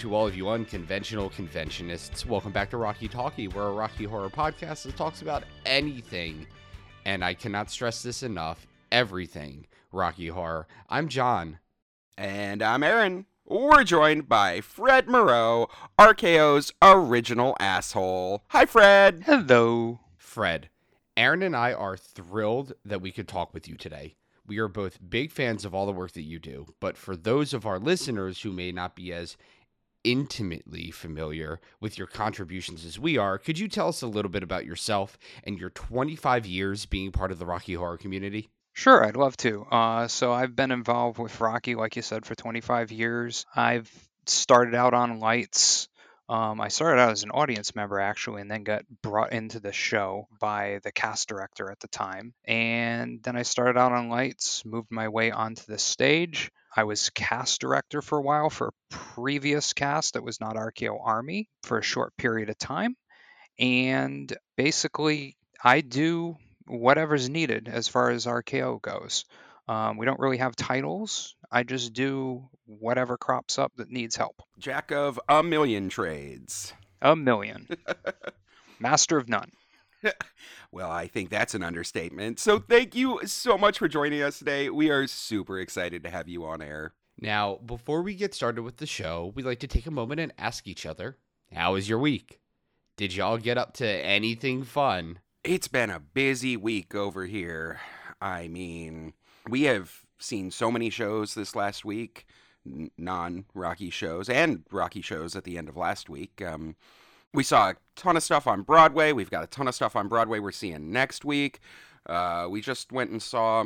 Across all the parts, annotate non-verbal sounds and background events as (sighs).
to all of you unconventional conventionists. Welcome back to Rocky Talkie, where a Rocky Horror podcast that talks about anything, and I cannot stress this enough, everything Rocky Horror. I'm John. And I'm Aaron. We're joined by Fred Moreau, RKO's original asshole. Hi, Fred. Hello. Fred, Aaron and I are thrilled that we could talk with you today. We are both big fans of all the work that you do, but for those of our listeners who may not be as intimately familiar with your contributions as we are, could you tell us a little bit about yourself and your 25 years being part of the Rocky Horror community? Sure, I'd love to. Uh, so I've been involved with Rocky, like you said, for 25 years. I've started out on lights. Um, I started out as an audience member actually, and then got brought into the show by the cast director at the time. And then I started out on lights, moved my way onto the stage. I was cast director for a while for a previous cast that was not RKO Army for a short period of time. And basically, I do whatever's needed as far as RKO goes. Um, we don't really have titles. I just do whatever crops up that needs help. Jack of a million trades. A million. (laughs) Master of none. (laughs) well, I think that's an understatement. So thank you so much for joining us today. We are super excited to have you on air. Now, before we get started with the show, we'd like to take a moment and ask each other, how was your week? Did y'all get up to anything fun? It's been a busy week over here. I mean, we have seen so many shows this last week, non Rocky shows, and Rocky shows at the end of last week. Um, we saw a ton of stuff on Broadway. We've got a ton of stuff on Broadway we're seeing next week. Uh, we just went and saw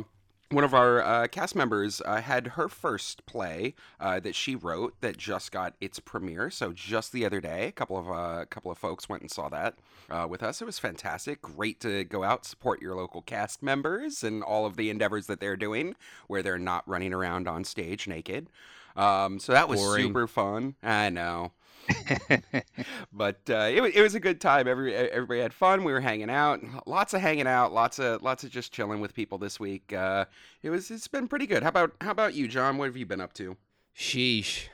one of our uh, cast members uh, had her first play uh, that she wrote that just got its premiere. So just the other day, a couple of a uh, couple of folks went and saw that uh, with us. It was fantastic. Great to go out support your local cast members and all of the endeavors that they're doing, where they're not running around on stage naked. Um, so that was Boring. super fun. I know. (laughs) but uh, it, it was a good time. Every everybody had fun. We were hanging out, lots of hanging out, lots of lots of just chilling with people this week. Uh, it was it's been pretty good. How about how about you, John? What have you been up to? Sheesh.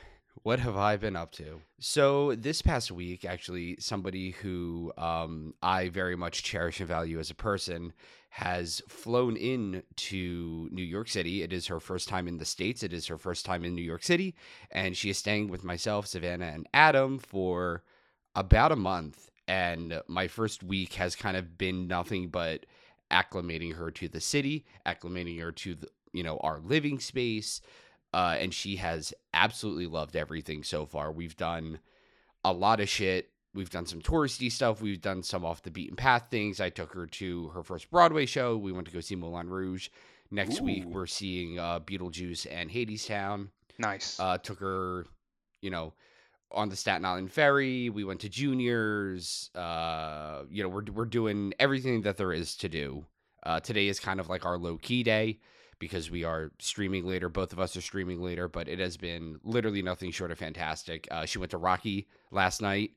What have I been up to? So this past week, actually, somebody who um, I very much cherish and value as a person has flown in to New York City. It is her first time in the States. It is her first time in New York City. And she is staying with myself, Savannah, and Adam for about a month. And my first week has kind of been nothing but acclimating her to the city, acclimating her to the, you know, our living space, uh, and she has absolutely loved everything so far. We've done a lot of shit. We've done some touristy stuff. We've done some off the beaten path things. I took her to her first Broadway show. We went to go see Moulin Rouge. Next week, we're seeing uh, Beetlejuice and Hadestown. Nice. Uh, took her, you know, on the Staten Island ferry. We went to juniors. Uh, you know, we're we're doing everything that there is to do. Uh, today is kind of like our low key day because we are streaming later. Both of us are streaming later, but it has been literally nothing short of fantastic. Uh, she went to Rocky last night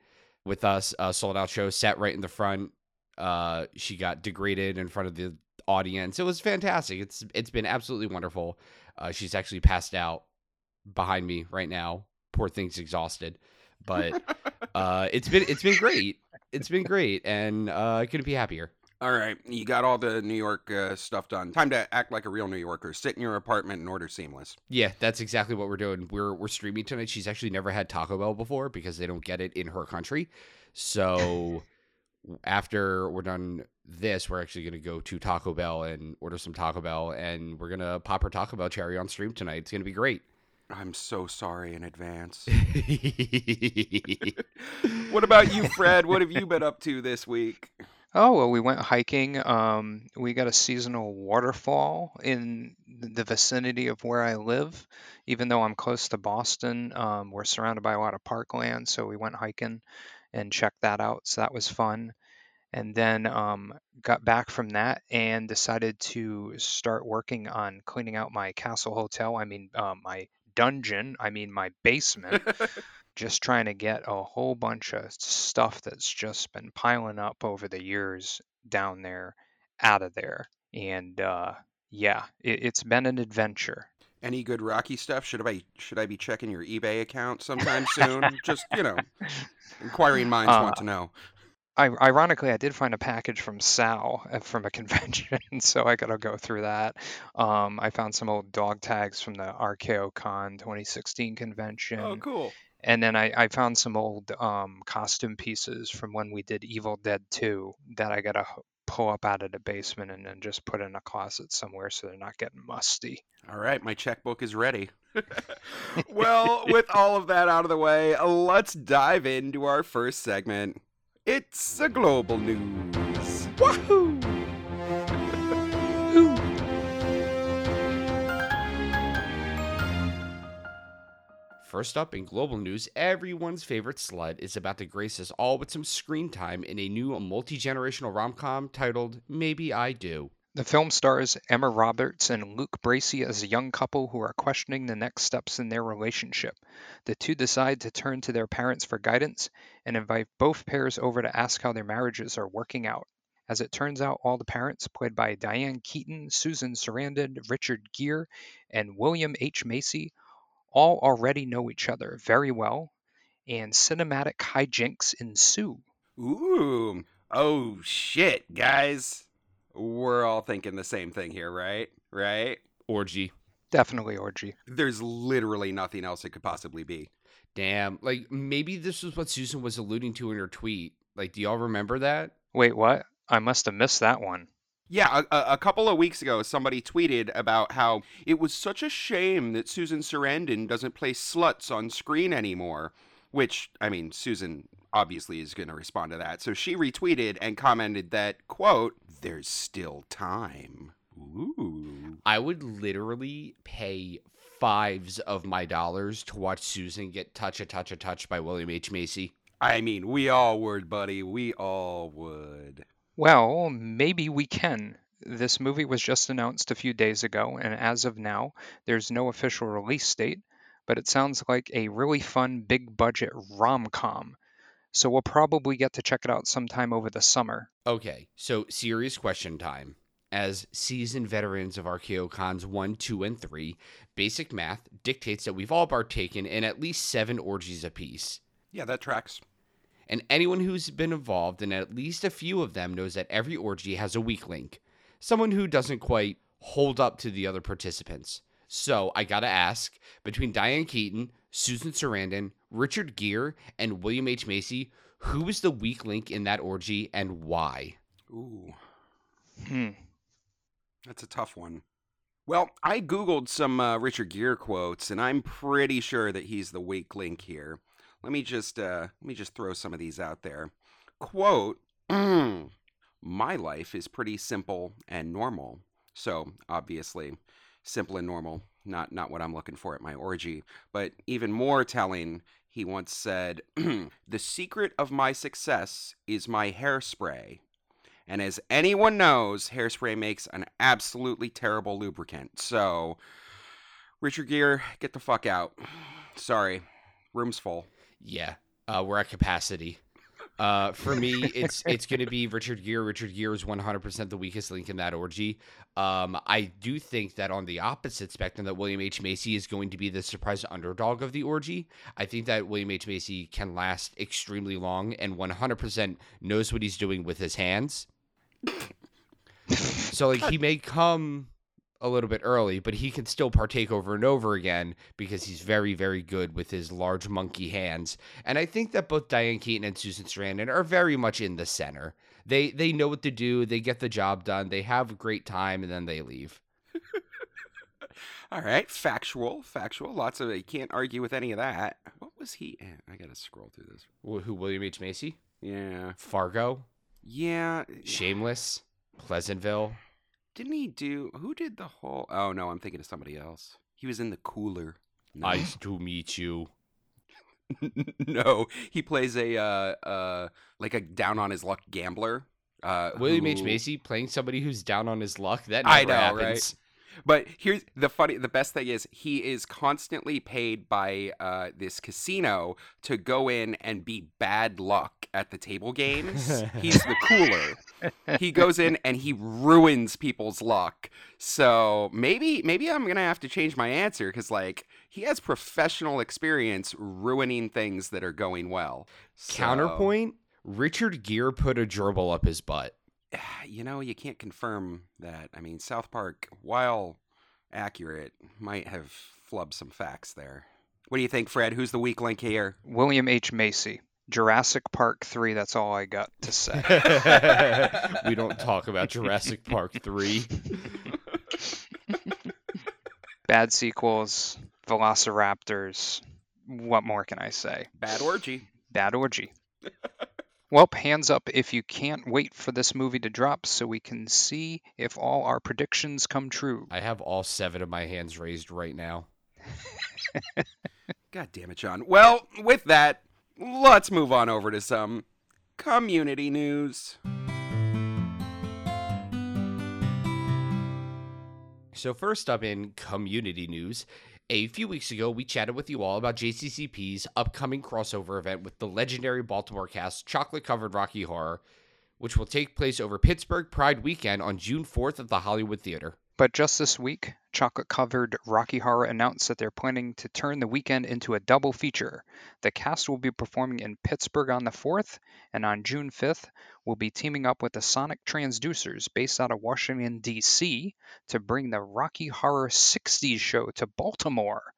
with us, uh, sold out show, sat right in the front. Uh, she got degraded in front of the audience. It was fantastic. It's it's been absolutely wonderful. Uh, she's actually passed out behind me right now. Poor thing's exhausted, but (laughs) uh, it's been it's been great. It's been great, and uh, I couldn't be happier. All right, you got all the New York uh, stuff done. Time to act like a real New Yorker. Sit in your apartment and order seamless. Yeah, that's exactly what we're doing. We're we're streaming tonight. She's actually never had Taco Bell before because they don't get it in her country. So (laughs) after we're done this, we're actually gonna go to Taco Bell and order some Taco Bell, and we're gonna pop her Taco Bell cherry on stream tonight. It's gonna be great. I'm so sorry in advance. (laughs) (laughs) what about you, Fred? What have you been up to this week? Oh, well, we went hiking. Um, we got a seasonal waterfall in the vicinity of where I live. Even though I'm close to Boston, um, we're surrounded by a lot of parkland, so we went hiking and checked that out. So that was fun. And then um, got back from that and decided to start working on cleaning out my castle hotel. I mean, uh, my dungeon. I mean, my basement (laughs) just trying to get a whole bunch of stuff that's just been piling up over the years down there out of there. And uh, yeah, it, it's been an adventure. Any good Rocky stuff? Should I should I be checking your eBay account sometime (laughs) soon? Just you know, inquiring minds Uh, want to know. I, ironically, I did find a package from Sal uh, from a (laughs) convention, so I gotta go through that. Um, I found some old dog tags from the RKO Con 2016 convention, Oh, cool. And then I, I found some old um, costume pieces from when we did Evil Dead 2 that I gotta pull up out of the basement and then just put in a closet somewhere so they're not getting musty. All right, my checkbook is ready. (laughs) well, (laughs) with all of that out of the way, let's dive into our first segment. It's a global news. Wahoo! First up in global news, everyone's favorite slut is about to grace us all with some screen time in a new multi generational rom com titled Maybe I Do. The film stars Emma Roberts and Luke Bracey as a young couple who are questioning the next steps in their relationship. The two decide to turn to their parents for guidance and invite both pairs over to ask how their marriages are working out. As it turns out, all the parents, played by Diane Keaton, Susan Sarandon, Richard Gere, and William H. Macy, all already know each other very well, and cinematic hijinks ensue. Ooh. Oh, shit, guys. We're all thinking the same thing here, right? Right? Orgy. Definitely orgy. There's literally nothing else it could possibly be. Damn. Like, maybe this was what Susan was alluding to in her tweet. Like, do y'all remember that? Wait, what? I must have missed that one. Yeah, a, a- couple of weeks ago, somebody tweeted about how it was such a shame that Susan Sarandon doesn't play sluts on screen anymore. Which, I mean, Susan obviously is going to respond to that. So she retweeted and commented that, quote, there's still time. Ooh. I would literally pay fives of my dollars to watch Susan get touch a touch a touch by William H. Macy. I mean, we all would, buddy. We all would. Well, maybe we can. This movie was just announced a few days ago, and as of now, there's no official release date, but it sounds like a really fun, big budget rom com. So we'll probably get to check it out sometime over the summer. Okay, so serious question time. As seasoned veterans of RKO Cons 1, 2, and 3, basic math dictates that we've all partaken in at least seven orgies apiece. Yeah, that tracks. And anyone who's been involved in at least a few of them knows that every orgy has a weak link. Someone who doesn't quite hold up to the other participants. So I gotta ask between Diane Keaton, Susan Sarandon, Richard Gere, and William H. Macy, who is the weak link in that orgy and why? Ooh. Hmm. That's a tough one. Well, I googled some uh, Richard Gere quotes, and I'm pretty sure that he's the weak link here. Let me just uh, let me just throw some of these out there. Quote: "My life is pretty simple and normal." So obviously, simple and normal, not not what I'm looking for at my orgy. But even more telling, he once said, "The secret of my success is my hairspray." And as anyone knows, hairspray makes an absolutely terrible lubricant. So, Richard Gere, get the fuck out. (sighs) Sorry, room's full. Yeah, uh, we're at capacity. Uh, for me, it's it's going to be Richard Gere. Richard Gere is 100% the weakest link in that orgy. Um, I do think that on the opposite spectrum, that William H Macy is going to be the surprise underdog of the orgy. I think that William H Macy can last extremely long and 100% knows what he's doing with his hands. so like he may come a little bit early, but he can still partake over and over again because he's very, very good with his large monkey hands. And I think that both Diane Keaton and Susan Sarandon are very much in the center. They they know what to do. They get the job done. They have a great time, and then they leave. (laughs) All right, factual, factual. Lots of you can't argue with any of that. What was he in? I gotta scroll through this. Who? William H Macy, Yeah, Fargo, yeah. Shameless, Pleasantville. Didn't he do? Who did the whole? Oh no, I'm thinking of somebody else. He was in the cooler. No, Nice to meet you. (laughs) no, he plays a uh uh like a down on his luck gambler. Uh, William H Macy playing somebody who's down on his luck. That never I know, right? happens. But here's the funny, the best thing is he is constantly paid by uh, this casino to go in and be bad luck at the table games. He's the cooler. He goes in and he ruins people's luck. So maybe, maybe I'm gonna have to change my answer because like he has professional experience ruining things that are going well. So- Counterpoint: Richard Gere put a gerbil up his butt. (sighs) you know, you can't confirm that. I mean, South Park, while accurate, might have flubbed some facts there. What do you think, Fred? Who's the weak link here? William H. Macy, Jurassic Park 3. That's all I got to say. (laughs) we don't talk about Jurassic Park 3. (laughs) Bad sequels, Velociraptors. What more can I say? Bad orgy. Bad orgy. (laughs) well, hands up if you can't wait for this movie to drop so we can see if all our predictions come true. I have all seven of my hands raised right now. (laughs) God damn it, John. Well, with that, let's move on over to some community news. So, first up in community news, a few weeks ago, we chatted with you all about JCCP's upcoming crossover event with the legendary Baltimore cast Chocolate Covered Rocky Horror, which will take place over Pittsburgh Pride weekend on June 4th at the Hollywood Theater. But just this week, Chocolate Covered Rocky Horror announced that they're planning to turn the weekend into a double feature. The cast will be performing in Pittsburgh on the 4th, and on June 5th, will be teaming up with the Sonic Transducers based out of Washington, D.C., to bring the Rocky Horror 60s show to Baltimore.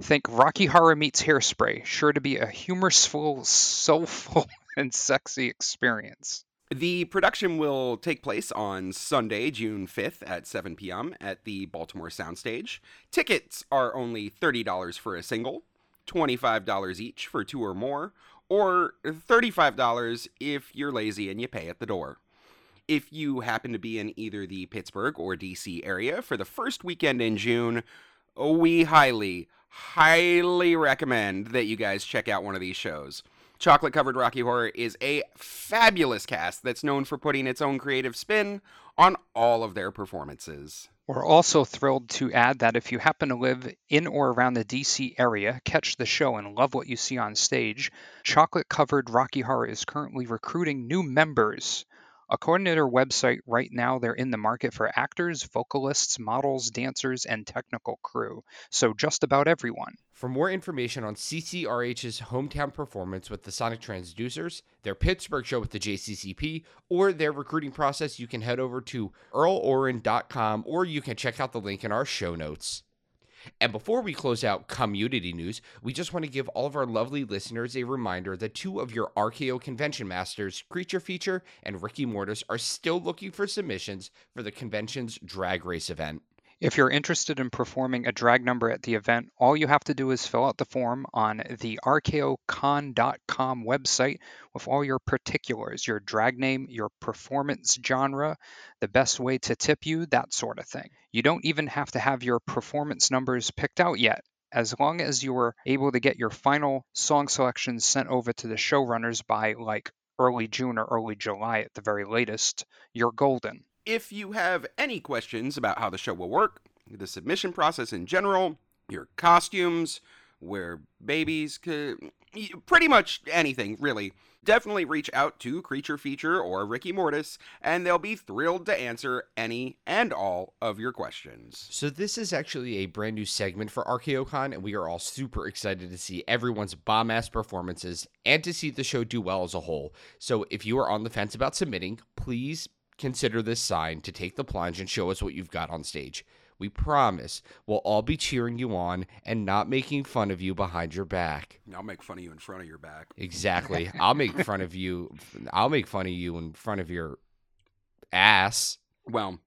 Think Rocky Horror meets Hairspray, sure to be a humorful, soulful, (laughs) and sexy experience. The production will take place on Sunday, June 5th at 7 p.m. at the Baltimore Soundstage. Tickets are only $30 for a single, $25 each for two or more, or $35 if you're lazy and you pay at the door. If you happen to be in either the Pittsburgh or DC area for the first weekend in June, we highly, highly recommend that you guys check out one of these shows. Chocolate Covered Rocky Horror is a fabulous cast that's known for putting its own creative spin on all of their performances. We're also thrilled to add that if you happen to live in or around the DC area, catch the show, and love what you see on stage, Chocolate Covered Rocky Horror is currently recruiting new members. According to their website, right now they're in the market for actors, vocalists, models, dancers, and technical crew. So just about everyone. For more information on CCRH's hometown performance with the Sonic Transducers, their Pittsburgh show with the JCCP, or their recruiting process, you can head over to earlorin.com or you can check out the link in our show notes. And before we close out community news, we just want to give all of our lovely listeners a reminder that two of your RKO convention masters, Creature Feature and Ricky Mortis, are still looking for submissions for the convention's drag race event. If you're interested in performing a drag number at the event, all you have to do is fill out the form on the rkocon.com website with all your particulars, your drag name, your performance genre, the best way to tip you, that sort of thing. You don't even have to have your performance numbers picked out yet. As long as you are able to get your final song selections sent over to the showrunners by like early June or early July at the very latest, you're golden. If you have any questions about how the show will work, the submission process in general, your costumes, where babies could, pretty much anything, really, definitely reach out to Creature Feature or Ricky Mortis, and they'll be thrilled to answer any and all of your questions. So this is actually a brand new segment for RKOCon, and we are all super excited to see everyone's bomb ass performances and to see the show do well as a whole. So if you are on the fence about submitting, please consider this sign to take the plunge and show us what you've got on stage. We promise we'll all be cheering you on and not making fun of you behind your back. I'll make fun of you in front of your back. Exactly. (laughs) I'll make fun of you. I'll make fun of you in front of your ass. Well,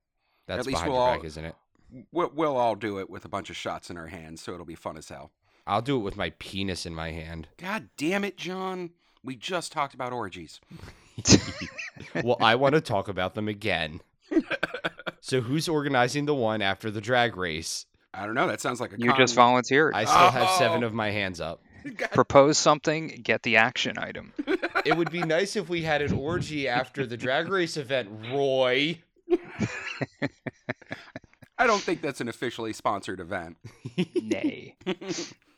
That's at least behind we'll your all- back, isn't it? we'll, we'll all do it with a bunch of shots in our hands, so it'll be fun as hell. I'll do it with my penis in my hand. God damn it, John. We just talked about orgies. (laughs) (laughs) well, I want to talk about them again. so who's organizing the one after the drag race? I don't know. That sounds like a You con- just volunteered. I still have Oh. seven of my hands up. (laughs) God Propose something, get the action item. (laughs) It would be nice if we had an orgy after the drag race event, Roy. I don't think that's an officially sponsored event. Nay.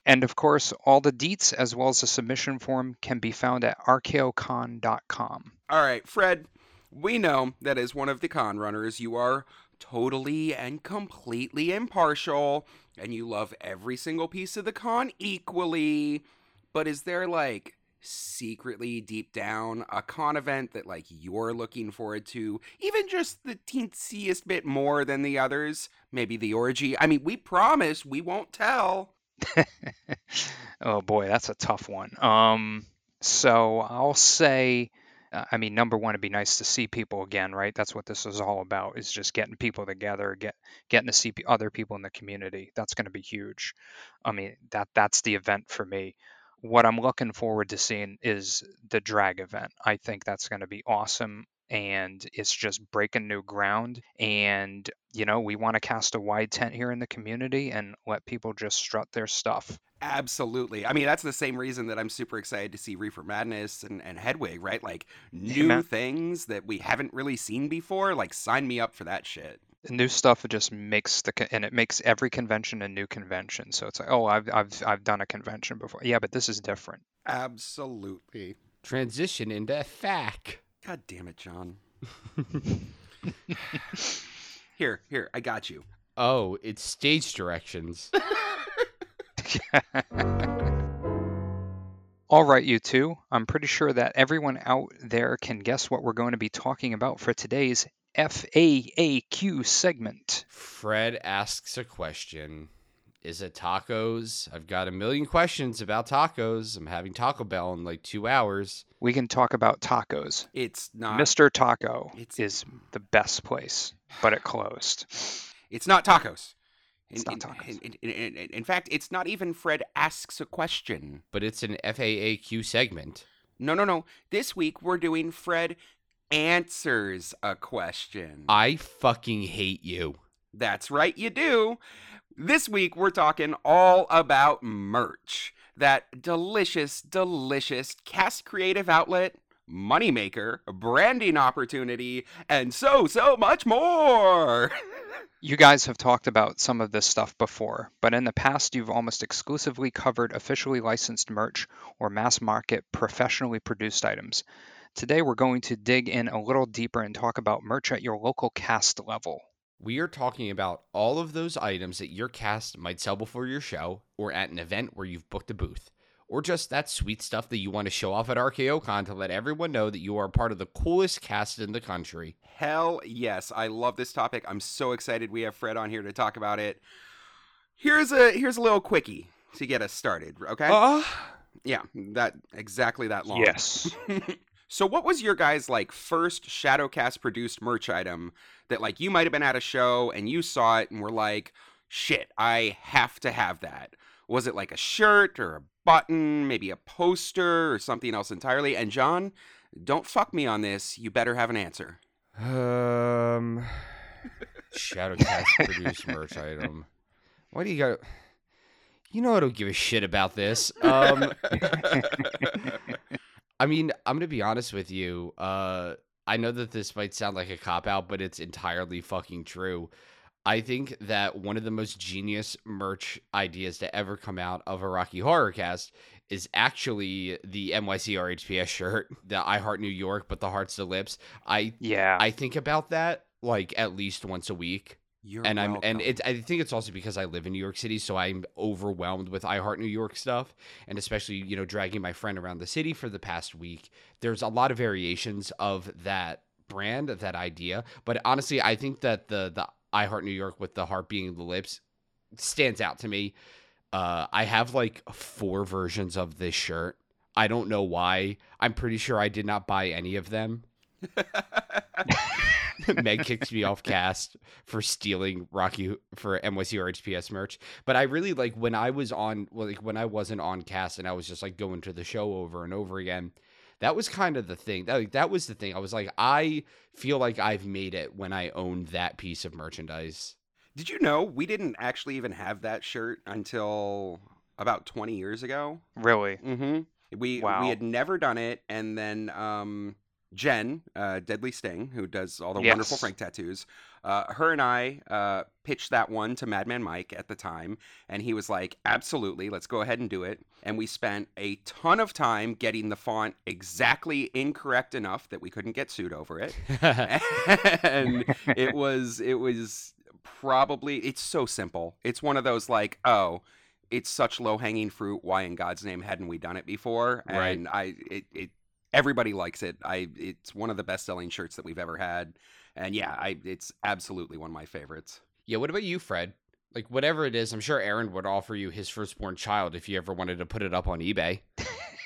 And of course, all the deets as well as the submission form can be found at rkocon.com. All right, Fred, we know that as one of the con runners, you are totally and completely impartial and you love every single piece of the con equally. But is there like secretly deep down a con event that like you're looking forward to even just the teensiest bit more than the others maybe the orgy i mean we promise we won't tell (laughs) oh boy that's a tough one um so i'll say uh, I mean, number one, it'd be nice to see people again, right? That's what this is all about: is just getting people together, get getting to see other people in the community. That's going to be huge. I mean, that that's the event for me. What I'm looking forward to seeing is the drag event. I think that's going to be awesome and it's just breaking new ground and you know we want to cast a wide tent here in the community and let people just strut their stuff Absolutely. I mean, that's the same reason that I'm super excited to see Reefer Madness and, and Hedwig, right? Like new Amen. things that we haven't really seen before. Like, sign me up for that shit. New stuff it just makes the and it makes every convention a new convention. So it's like, oh, I've I've I've done a convention before. Yeah, but this is different. Absolutely. Transition into FAQ. God damn it, John. (laughs) here, here, I got you. Oh, it's stage directions. (laughs) All right, you two. I'm pretty sure that everyone out there can guess what we're going to be talking about for today's FAAQ segment. Fred asks a question. Is it tacos? I've got a million questions about tacos. I'm having Taco Bell in like two hours. We can talk about tacos. It's not. Mr. Taco it's... is the best place, but it closed. It's not tacos. It's in, not in, in, in, fact, it's not even Fred asks a question. But it's an FAAQ segment. No, no, no. This week we're doing Fred answers a question. I fucking hate you. That's right, you do. This week we're talking all about merch. That delicious, delicious cast creative outlet, moneymaker, branding opportunity, and so, so much more. (laughs) You guys have talked about some of this stuff before, but in the past you've almost exclusively covered officially licensed merch or mass market professionally produced items. Today we're going to dig in a little deeper and talk about merch at your local cast level. We are talking about all of those items that your cast might sell before your show or at an event where you've booked a booth or just that sweet stuff that you want to show off at RKOCon to let everyone know that you are part of the coolest cast in the country. Hell yes, I love this topic. I'm so excited we have Fred on here to talk about it. Here's a here's a little quickie to get us started, okay? Uh, yeah, that exactly that long. Yes. (laughs) so what was your guys like first Shadowcast produced merch item that like you might have been at a show and you saw it and were like, "Shit, I have to have that." Was it like a shirt or a button, maybe a poster or something else entirely? And John, don't fuck me on this. You better have an answer. Um, (laughs) Shadowcast produced merch item. Why do you got? You know I don't give a shit about this. Um, (laughs) I mean, I'm gonna be honest with you. Uh, I know that this might sound like a cop out, but it's entirely fucking true. I think that one of the most genius merch ideas to ever come out of a Rocky Horror Cast is actually the NYC RHPS shirt, the I Heart New York, but the hearts to lips. I yeah, I think about that like at least once a week. You're and welcome. I'm and it I think it's also because I live in New York City, so I'm overwhelmed with I Heart New York stuff, and especially you know dragging my friend around the city for the past week. There's a lot of variations of that brand, that idea, but honestly, I think that the the I Heart New York with the heart being the lips stands out to me. Uh, I have like four versions of this shirt. I don't know why. I'm pretty sure I did not buy any of them. (laughs) Meg kicks me off cast for stealing Rocky for NYC RHPS merch. But I really like when I was on, well, like when I wasn't on cast and I was just like going to the show over and over again. That was kind of the thing. That like, that was the thing. I was like, I feel like I've made it when I own that piece of merchandise. Did you know we didn't actually even have that shirt until about 20 years ago? Really? Mm-hmm. We wow. we had never done it, and then um, Jen, uh, Deadly Sting, who does all the wonderful Yes. Frank tattoos, uh, her and I uh, pitched that one to Madman Mike at the time, and he was like, "Absolutely, let's go ahead and do it." And we spent a ton of time getting the font exactly incorrect enough that we couldn't get sued over it, (laughs) and it was it was probably it's so simple. It's one of those like, oh, it's such low hanging fruit. Why in God's name hadn't we done it before? Right. I it, it everybody likes it. I it's one of the best selling shirts that we've ever had. And yeah, I it's absolutely one of my favorites. yeah, what about you, Fred? Like whatever it is, I'm sure Aaron would offer you his firstborn child if you ever wanted to put it up on eBay.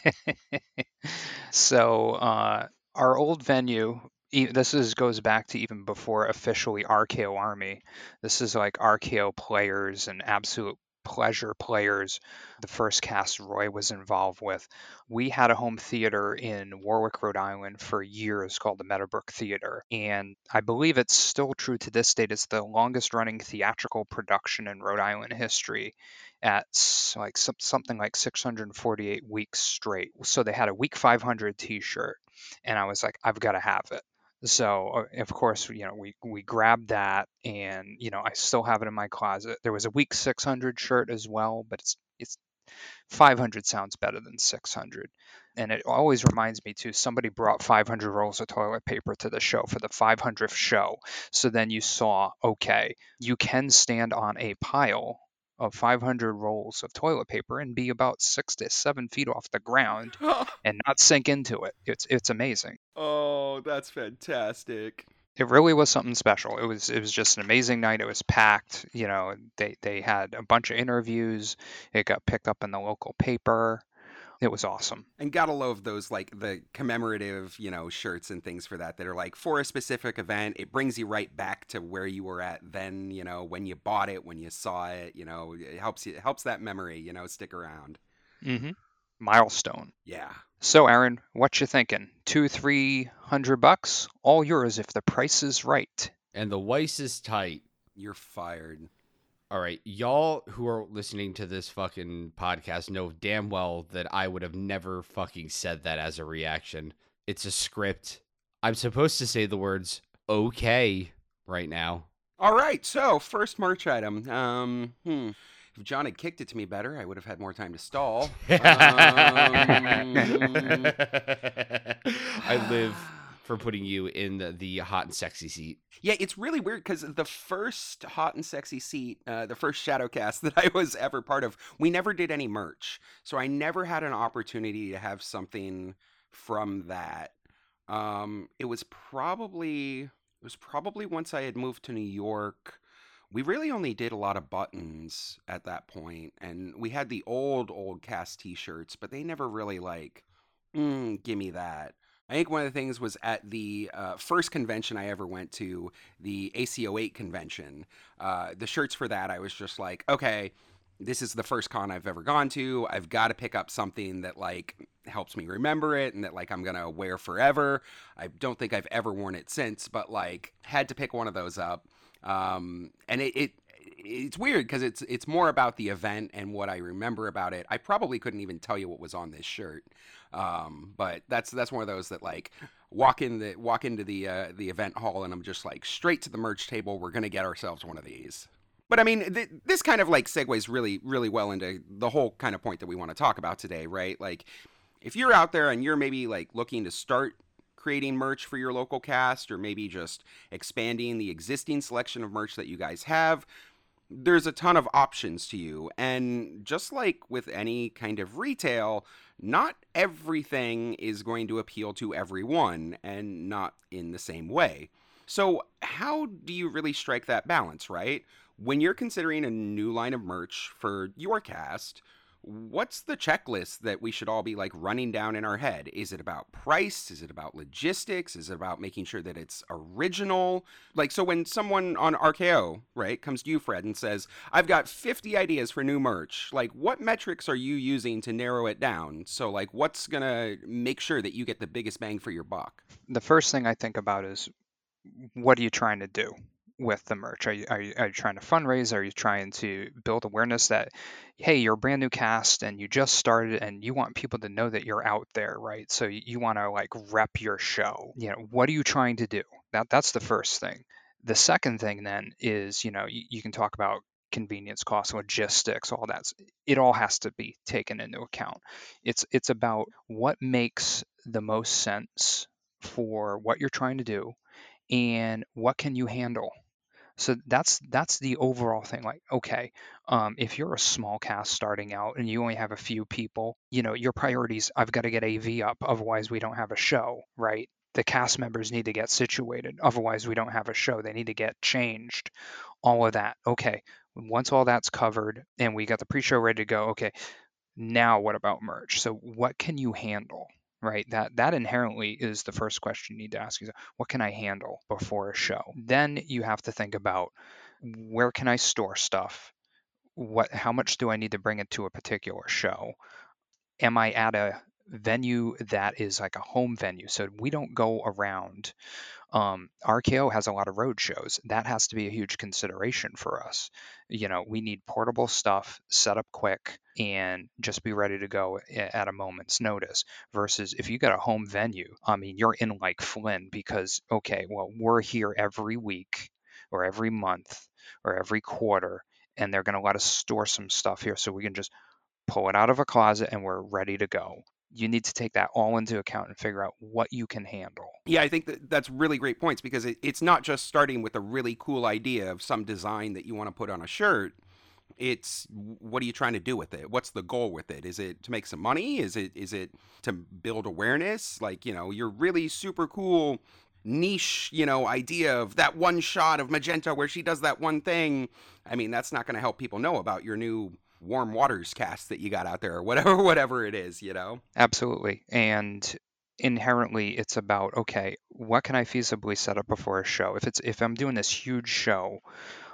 (laughs) so uh, our old venue e- this is goes back to even before officially RKO Army. This is like RKO players and absolute pleasure players. The first cast Roy was involved with. We had a home theater in Warwick, Rhode Island for years called the Meadowbrook Theater. And I believe it's still true to this date. It's the longest running theatrical production in Rhode Island history at like something like 648 weeks straight. So they had a week 500 t-shirt and I was like I've got to have it. So uh, of course, you know, we we grabbed that and you know, I still have it in my closet. There was a week 600 shirt as well, but it's it's 500 sounds better than 600. And it always reminds me too, somebody brought 500 rolls of toilet paper to the show for the 500th show. So then you saw, okay, you can stand on a pile of 500 rolls of toilet paper and be about six to seven feet off the ground (laughs) oh. and not sink into it. It's it's amazing. oh, that's fantastic. It really was something special. It was it was just an amazing night. It was packed. You know, they they had a bunch of interviews. It got picked up in the local paper. It was awesome. And gotta love those like the commemorative, you know, shirts and things for that that are like for a specific event. It brings you right back to where you were at then, you know, when you bought it, when you saw it, you know, it helps you it helps that memory, you know, stick around. Mm hmm Milestone. Yeah. So, Aaron, what you thinking? Two, three hundred bucks, all yours if the price is right. And the Weiss is tight. You're fired. All right, y'all who are listening to this fucking podcast know damn well that I would have never fucking said that as a reaction. It's a script. I'm supposed to say the words okay right now. All right, so first merch item. Um, hmm. If John had kicked it to me better, I would have had more time to stall. (laughs) Um, I live for putting you in the, the hot and sexy seat. Yeah, it's really weird because the first hot and sexy seat, uh, the first Shadowcast (laughs) that I was ever part of, we never did any merch, so I never had an opportunity to have something from that. Um, it was probably it was probably once I had moved to New York. We really only did a lot of buttons at that point, and we had the old old cast T-shirts, but they never really like, mm, give me that. I think one of the things was at the uh, first convention I ever went to, the ACO8 convention. Uh, the shirts for that, I was just like, okay, this is the first con I've ever gone to. I've got to pick up something that like helps me remember it and that like I'm gonna wear forever. I don't think I've ever worn it since, but like had to pick one of those up. Um, and it, it it's weird because it's it's more about the event and what I remember about it. I probably couldn't even tell you what was on this shirt. Um, but that's that's one of those that like walk in the walk into the uh, the event hall and I'm just like straight to the merch table. We're gonna get ourselves one of these. But I mean, th- this kind of like segues really really well into the whole kind of point that we want to talk about today, right? Like, if you're out there and you're maybe like looking to start creating merch for your local cast or maybe just expanding the existing selection of merch that you guys have there's a ton of options to you. And just like with any kind of retail, not everything is going to appeal to everyone and not in the same way. So, how do you really strike that balance, right? When you're considering a new line of merch for your cast, what's the checklist that we should all be like running down in our head? Is it about price? Is it about logistics? Is it about making sure that it's original? Like, so when someone on RKO, right, comes to you, Fred, and says, I've got 50 ideas for new merch, like, what metrics are you using to narrow it down? So, like, what's gonna make sure that you get the biggest bang for your buck? The first thing I think about is what are you trying to do? With the merch? Are you, are you, are you trying to fundraise? Are you trying to build awareness that, hey, you're a brand new cast and you just started and you want people to know that you're out there, right? So you, you want to like rep your show. You know, what are you trying to do? That that's the first thing. The second thing then is, you know, you, you can talk about convenience costs, logistics, all that. It all has to be taken into account. It's it's about what makes the most sense for what you're trying to do and what can you handle so that's that's the overall thing like okay um, if you're a small cast starting out and you only have a few people you know your priorities i've got to get av up otherwise we don't have a show right? The cast members need to get situated otherwise we don't have a show. They need to get changed all of that. Okay once all that's covered and we got the pre-show ready to go okay now what about merch? So what can you handle right? That that inherently is the first question you need to ask yourself what can i handle before a show? Then you have to think about where can i store stuff? What how much do i need to bring it to a particular show? Am i at a venue that is like a home venue? So we don't go around um, RKO has a lot of road shows. That has to be a huge consideration for us. You know, we need portable stuff, set up quick, and just be ready to go at a moment's notice. Versus if you got a home venue, I mean, you're in like Flynn because, okay, well, we're here every week or every month or every quarter, and they're going to let us store some stuff here so we can just pull it out of a closet and we're ready to go you need to take that all into account and figure out what you can handle. Yeah, I think that that's really great points because it, it's not just starting with a really cool idea of some design that you want to put on a shirt. It's what are you trying to do with it? What's the goal with it? Is it to make some money? Is it is it to build awareness? Like, you know, you're really super cool niche, you know, idea of that one shot of Magenta where she does that one thing. I mean, that's not going to help people know about your new warm waters cast that you got out there or whatever (laughs) whatever it is you know? Absolutely and inherently it's about okay what can i feasibly set up before a show? If it's if i'm doing this huge show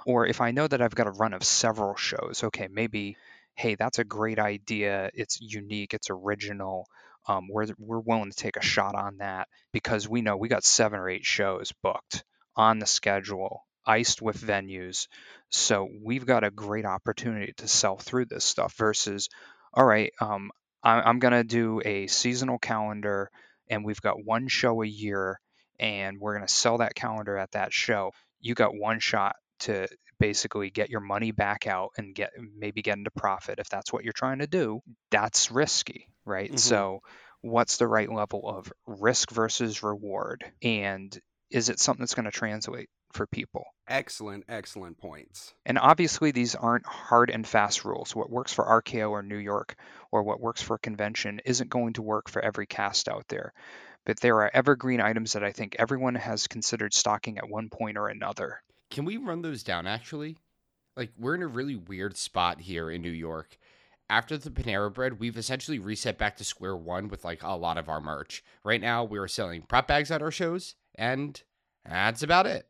or if i know that i've got a run of several shows okay maybe hey that's a great idea it's unique it's original um, we're, we're willing to take a shot on that because we know we got seven or eight shows booked on the schedule iced with venues. So we've got a great opportunity to sell through this stuff versus, all right, um, I, I'm going to do a seasonal calendar and we've got one show a year and we're going to sell that calendar at that show. You got one shot to basically get your money back out and get maybe get into profit if that's what you're trying to do. That's risky, right? Mm-hmm. So what's the right level of risk versus reward and is it something that's going to translate for people. Excellent, excellent points. And obviously, these aren't hard and fast rules. What works for RKO or New York or what works for a convention isn't going to work for every cast out there. But there are evergreen items that I think everyone has considered stocking at one point or another. Can we run those down actually? Like, we're in a really weird spot here in New York. After the Panera bread, we've essentially reset back to square one with like a lot of our merch. Right now, we are selling prop bags at our shows, and that's about it.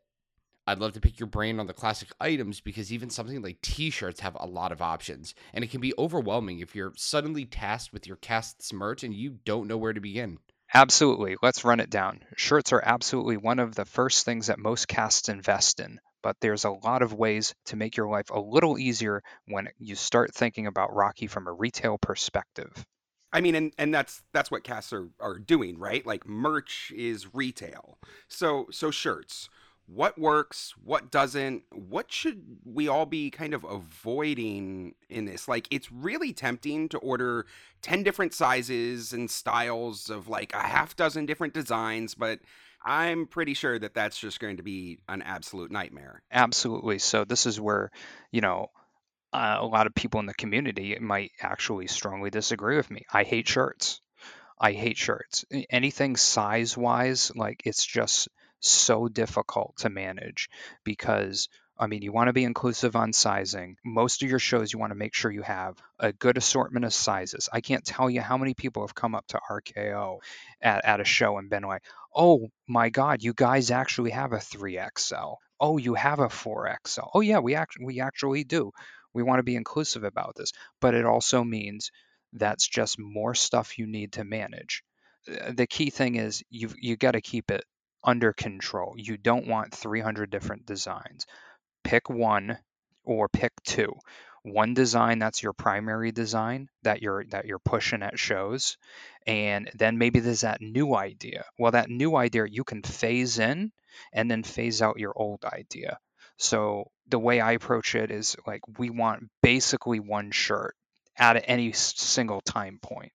I'd love to pick your brain on the classic items because even something like t shirts have a lot of options. And it can be overwhelming if you're suddenly tasked with your cast's merch and you don't know where to begin. Absolutely. Let's run it down. Shirts are absolutely one of the first things that most casts invest in, but there's a lot of ways to make your life a little easier when you start thinking about Rocky from a retail perspective. I mean, and, and that's that's what casts are, are doing, right? Like merch is retail. So so shirts what works, what doesn't, what should we all be kind of avoiding in this? Like, it's really tempting to order 10 different sizes and styles of like a half dozen different designs, but I'm pretty sure that that's just going to be an absolute nightmare. Absolutely. So, this is where, you know, uh, a lot of people in the community might actually strongly disagree with me. I hate shirts. I hate shirts. Anything size wise, like it's just so difficult to manage because I mean, you want to be inclusive on sizing. Most of your shows, you want to make sure you have a good assortment of sizes. I can't tell you how many people have come up to RKO at, at a show and been like, oh my God, you guys actually have a 3XL. Oh, you have a 4XL. Oh, yeah, we, act- we actually do. We want to be inclusive about this. But it also means that's just more stuff you need to manage. Uh, the key thing is you've you got to keep it under control. You don't want 300 different designs. Pick one or pick two. One design that's your primary design that you're that you're pushing at shows, and then maybe there's that new idea. Well, that new idea you can phase in and then phase out your old idea. So the way I approach it is like we want basically one shirt at any single time point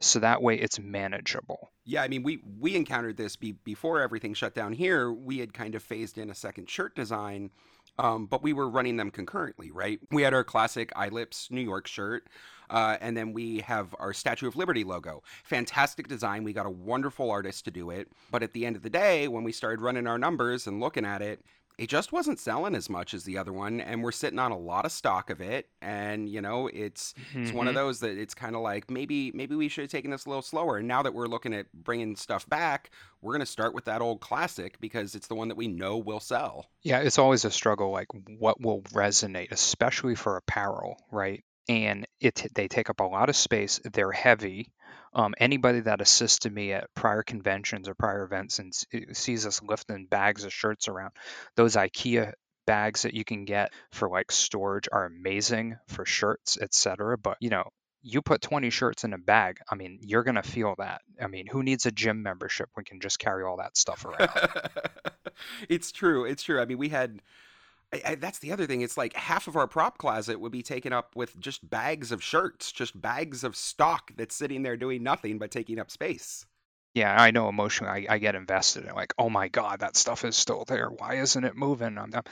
so that way it's manageable. Yeah, I mean, we we encountered this be, before everything shut down here. We had kind of phased in a second shirt design, um, but we were running them concurrently, right? We had our classic Ilips New York shirt, uh, and then we have our Statue of Liberty logo. Fantastic design. We got a wonderful artist to do it. But at the end of the day, when we started running our numbers and looking at it, it just wasn't selling as much as the other one and we're sitting on a lot of stock of it and you know it's mm-hmm. it's one of mm-hmm. those that it's kind of like maybe maybe we should have taken this a little slower and now that we're looking at bringing stuff back we're going to start with that old classic because it's the one that we know will sell yeah it's always a struggle like what will resonate especially for apparel right and it they take up a lot of space they're heavy um, anybody that assisted me at prior conventions or prior events and sees us lifting bags of shirts around, those IKEA bags that you can get for like storage are amazing for shirts, etc. But you know, you put 20 shirts in a bag, I mean, you're going to feel that. I mean, who needs a gym membership when can just carry all that stuff around? (laughs) it's true. It's true. I mean, we had I, I, that's the other thing. It's like half of our prop closet would be taken up with just bags of shirts, just bags of stock that's sitting there doing nothing but taking up space. Yeah, I know emotionally I, I get invested in like, oh my god, that stuff is still there. Why isn't it moving? I'm, I'm,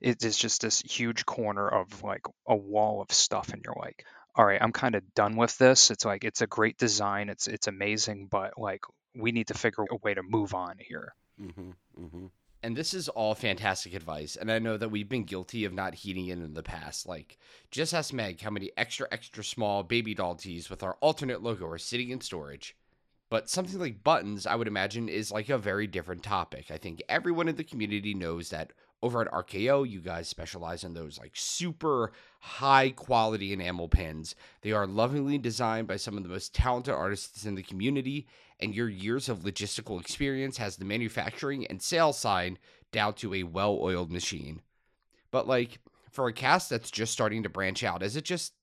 it's just this huge corner of like a wall of stuff, and you're like, all right, I'm kind of done with this. It's like it's a great design, it's it's amazing, but like we need to figure a way to move on here. Mm-hmm, mm-hmm and this is all fantastic advice and i know that we've been guilty of not heeding it in the past like just ask meg how many extra extra small baby doll tees with our alternate logo are sitting in storage but something like buttons i would imagine is like a very different topic i think everyone in the community knows that over at RKO, you guys specialize in those like super high quality enamel pins. They are lovingly designed by some of the most talented artists in the community, and your years of logistical experience has the manufacturing and sales side down to a well oiled machine. But like for a cast that's just starting to branch out, is it just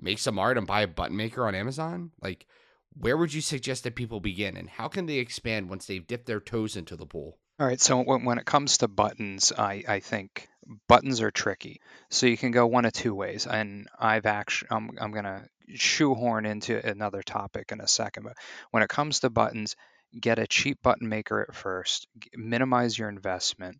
make some art and buy a button maker on Amazon? Like, where would you suggest that people begin, and how can they expand once they've dipped their toes into the pool? All right, so when, when it comes to buttons, I, I think buttons are tricky. So you can go one of two ways, and I've actually I'm, I'm gonna shoehorn into another topic in a second. But when it comes to buttons, get a cheap button maker at first, minimize your investment,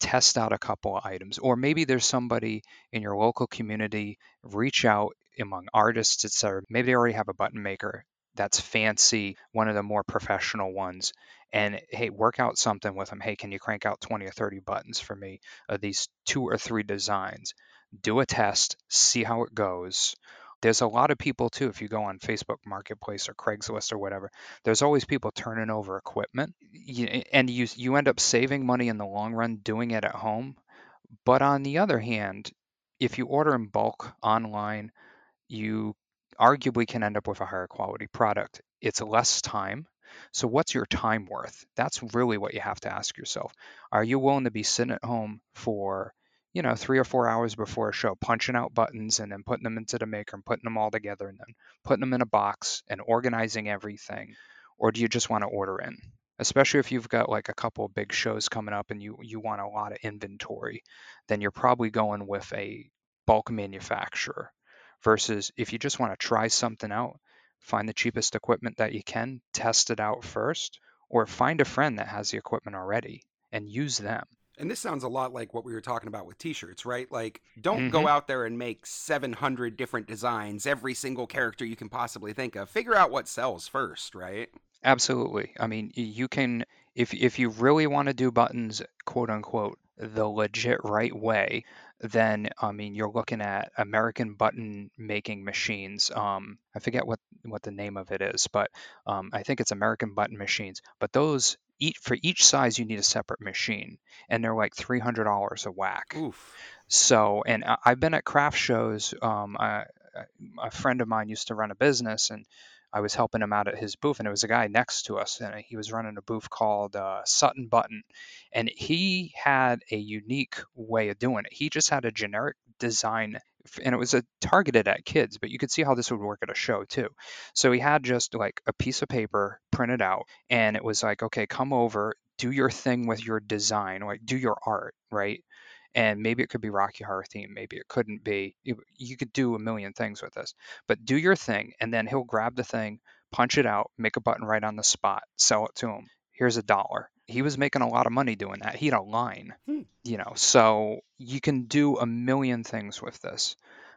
test out a couple of items, or maybe there's somebody in your local community. Reach out among artists, etc. Maybe they already have a button maker that's fancy, one of the more professional ones, and hey, work out something with them. Hey, can you crank out 20 or 30 buttons for me of these two or three designs? Do a test, see how it goes. There's a lot of people too, if you go on Facebook Marketplace or Craigslist or whatever, there's always people turning over equipment. And you, you end up saving money in the long run doing it at home. But on the other hand, if you order in bulk online, you arguably can end up with a higher quality product. It's less time. So, what's your time worth? That's really what you have to ask yourself. Are you willing to be sitting at home for, you know, three or four hours before a show, punching out buttons and then putting them into the maker and putting them all together and then putting them in a box and organizing everything? Or do you just want to order in? Especially if you've got like a couple of big shows coming up and you, you want a lot of inventory, then you're probably going with a bulk manufacturer versus if you just want to try something out, find the cheapest equipment that you can, test it out first, or find a friend that has the equipment already and use them. And this sounds a lot like what we were talking about with t-shirts, right? Like don't mm-hmm. go out there and make 700 different designs, every single character you can possibly think of. Figure out what sells first, right? Absolutely. I mean, you can if if you really want to do buttons, quote unquote, the legit right way, then I mean you're looking at American button making machines. Um, I forget what what the name of it is, but um, I think it's American button machines. But those each for each size you need a separate machine, and they're like three hundred dollars a whack. Oof. So, and I've been at craft shows. Um, I, a friend of mine used to run a business, and I was helping him out at his booth, and it was a guy next to us, and he was running a booth called uh, Sutton Button, and he had a unique way of doing it. He just had a generic design and it was a, targeted at kids, but you could see how this would work at a show too. So he had just like a piece of paper printed out, and it was like, okay, come over, do your thing with your design, like do your art, right? And maybe it could be Rocky Horror theme, maybe it couldn't be. You, you could do a million things with this, but do your thing, and then he'll grab the thing, punch it out, make a button right on the spot, sell it to him. Here's a dollar. He was making a lot of money doing that. He had a line, Hmm. you know. So you can do a million things with this.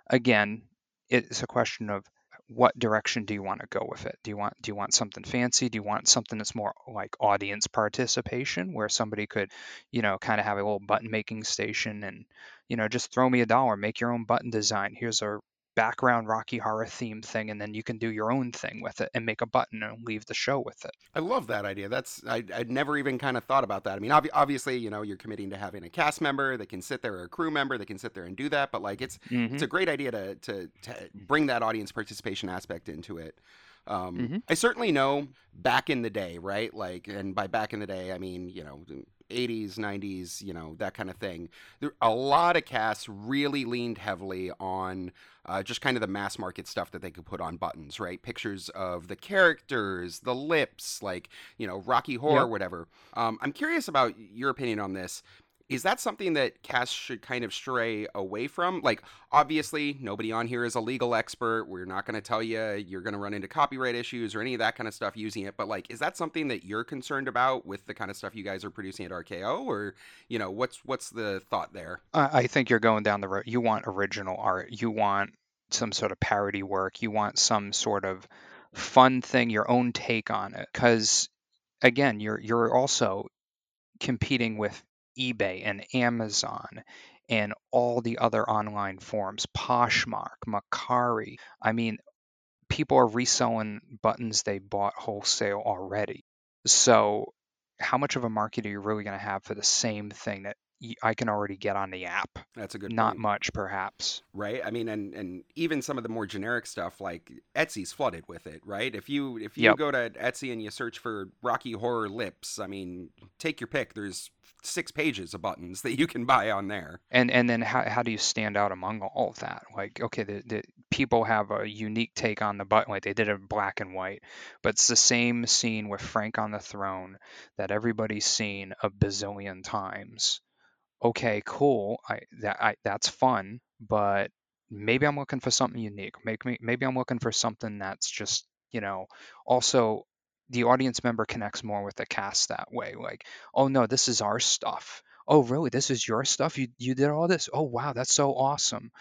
Again, it's a question of what direction do you want to go with it? Do you want do you want something fancy? Do you want something that's more like audience participation where somebody could, you know, kind of have a little button making station and, you know, just throw me a dollar, make your own button design. Here's a background Rocky Horror theme thing, and then you can do your own thing with it and make a button and leave the show with it. I love that idea. That's I, I'd never even kind of thought about that. I mean, ob- obviously, you know, you're committing to having a cast member that can sit there, or a crew member that can sit there and do that. But like, it's Mhm. it's a great idea to to to bring that audience participation aspect into it. Um, Mhm. I certainly know back in the day, right? Like, and by back in the day, I mean you know. 80s, 90s, you know, that kind of thing. There, a lot of casts really leaned heavily on uh, just kind of the mass market stuff that they could put on buttons, right? Pictures of the characters, the lips, like, you know, Rocky Horror, Yep. whatever. Um, I'm curious about your opinion on this. Is that something that casts should kind of stray away from? Like, obviously, nobody on here is a legal expert. We're not going to tell you you're going to run into copyright issues or any of that kind of stuff using it. But, like, is that something that you're concerned about with the kind of stuff you guys are producing at RKO? Or, you know, what's what's the thought there? I think you're going down the road. You want original art. You want some sort of parody work. You want some sort of fun thing, your own take on it. Because again, you're you're also competing with eBay and Amazon and all the other online forums, Poshmark, Mercari. I mean, people are reselling buttons they bought wholesale already. So, how much of a market are you really going to have for the same thing that I can already get on the app? That's a good Not point. much, perhaps. right i mean and and even some of the more generic stuff like etsy's flooded with it right if you if you Yep. go to etsy and you search for rocky horror lips i mean take your pick there's six pages of buttons that you can buy on there And and then how, how do you stand out among all of that? Like, okay, the, the people have a unique take on the button, like they did it black and white, but it's the same scene with Frank on the throne that everybody's seen a bazillion times. Okay, cool. I that I that's fun, but maybe I'm looking for something unique. Make me maybe I'm looking for something that's just, you know, also the audience member connects more with the cast that way. Like, oh no, this is our stuff. Oh really? This is your stuff? You you did all this? Oh wow, that's so awesome.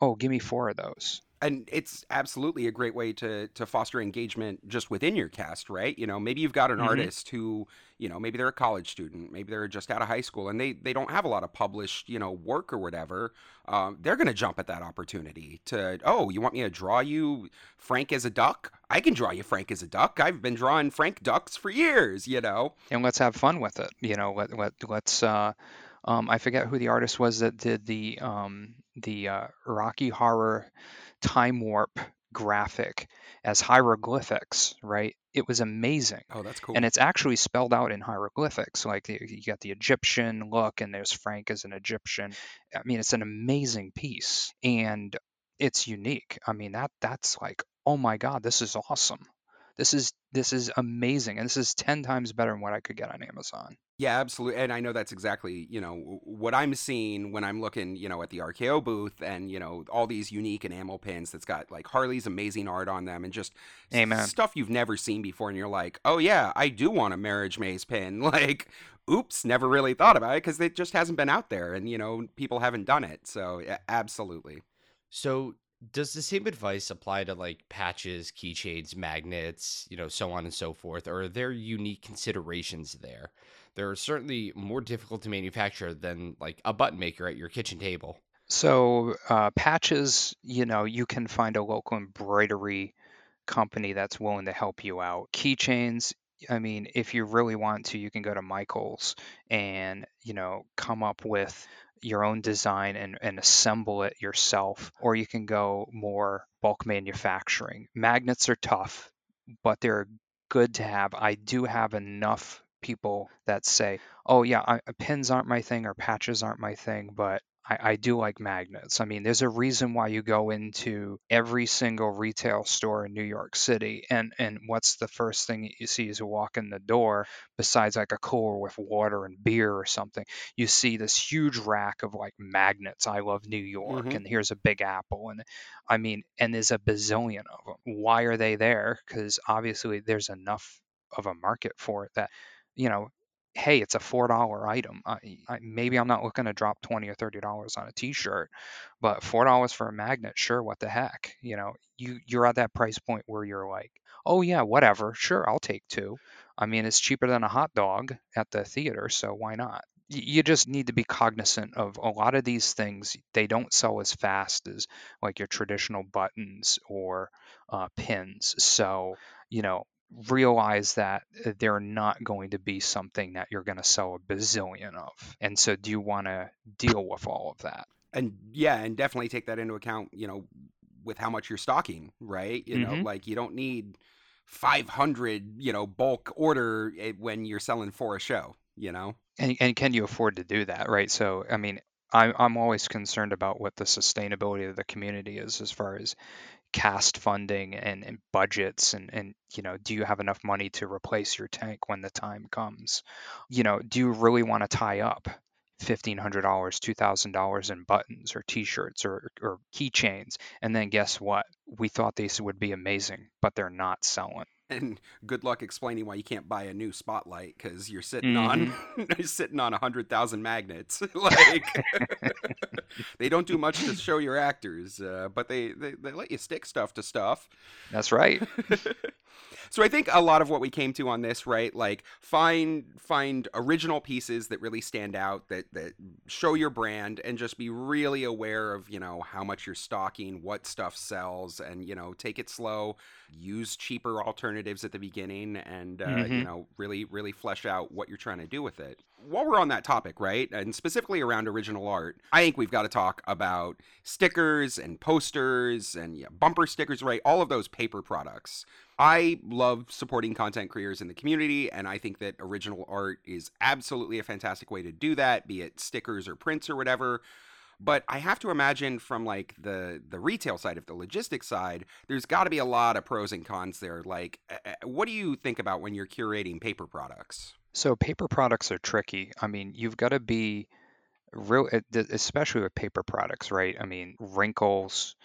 Oh, give me four of those. And it's absolutely a great way to to foster engagement just within your cast right you know maybe you've got an Mhm. artist who you know maybe they're a college student maybe they're just out of high school and they they don't have a lot of published you know work or whatever um, they're going to jump at that opportunity to oh you want me to draw you frank as a duck i can draw you frank as a duck i've been drawing frank ducks for years you know and let's have fun with it. You know, let, let let's. Uh, um, I forget who the artist was that did the um, the uh, Rocky Horror time warp graphic as hieroglyphics. Right? It was amazing. oh that's cool and it's actually spelled out in hieroglyphics like the, you got the egyptian look and there's frank as an egyptian i mean it's an amazing piece and it's unique i mean that that's like oh my god this is awesome this is this is amazing and this is 10 times better than what i could get on amazon Yeah, absolutely. And I know that's exactly, you know, what I'm seeing when I'm looking, you know, at the RKO booth and, you know, all these unique enamel pins that's got like Harley's amazing art on them and just Amen. stuff you've never seen before. And you're like, oh, yeah, I do want a marriage maze pin. (laughs) Like, oops, never really thought about it because it just hasn't been out there and, you know, people haven't done it. So, yeah, absolutely. So, does the same advice apply to like patches, keychains, magnets, you know, so on and so forth? Or are there unique considerations there? They're certainly more difficult to manufacture than like a button maker at your kitchen table. So uh, patches, you know, you can find a local embroidery company that's willing to help you out. Keychains, I mean, if you really want to, you can go to Michaels and you know come up with your own design and, and assemble it yourself, or you can go more bulk manufacturing. Magnets are tough. but they're good to have. I do have enough people that say, "Oh yeah, I, pins aren't my thing or patches aren't my thing, but I, I do like magnets. I mean, there's a reason why you go into every single retail store in New York City, and and what's the first thing you see as you walk in the door, besides like a cooler with water and beer or something? You see this huge rack of like magnets. I love New York, Mhm. and here's a Big Apple, and I mean, and there's a bazillion of them. Why are they there? Because obviously there's enough of a market for it that you know hey, it's a four dollar item. I, I, maybe I'm not looking to drop twenty or thirty dollars on a T-shirt, but four dollars for a magnet, sure, what the heck? You know, you you're at that price point where you're like, oh yeah, whatever, sure, I'll take two. I mean, it's cheaper than a hot dog at the theater, so why not? You just need to be cognizant of a lot of these things. They don't sell as fast as like your traditional buttons or uh, pins. So, you know, realize that uh, they're not going to be something that you're going to sell a bazillion of. And so, do you want to deal with all of that? and yeah, and definitely take that into account. You know, with how much you're stocking, right? You know, Mhm. like you don't need 500, you know, bulk order eh, when you're selling for a show. You know, And, and can you afford to do that, right? So, I mean, I, I'm always concerned about what the sustainability of the community is as far as cast funding and, and budgets and, and you know do you have enough money to replace your tank when the time comes? You know do you really want to tie up $1500 $2000 in buttons or t-shirts or, or keychains? And then guess what? We thought these would be amazing but they're not selling and good luck explaining why you can't buy a new spotlight because you're sitting on (laughs) you're sitting on a hundred thousand magnets. (laughs) like (laughs) they don't do much to show your actors, uh, but they, they they let you stick stuff to stuff. that's right so I think a lot of what we came to on this, right? Like find find original pieces that really stand out, that that show your brand, and just be really aware of you know how much you're stocking, what stuff sells, and you know take it slow. Use cheaper alternatives at the beginning, and uh, you Mhm. know really really flesh out what you're trying to do with it. While we're on that topic, right, and specifically around original art, I think we've got to talk about stickers and posters and yeah, bumper stickers, right? All of those paper products. I love supporting content creators in the community, and I think that original art is absolutely a fantastic way to do that, be it stickers or prints or whatever. But I have to imagine from like the the retail side of the logistics side, there's got to be a lot of pros and cons there. Like, what do you think about when you're curating paper products? So paper products are tricky. I mean, you've got to be real, e- th- especially with paper products, right? I mean, wrinkles.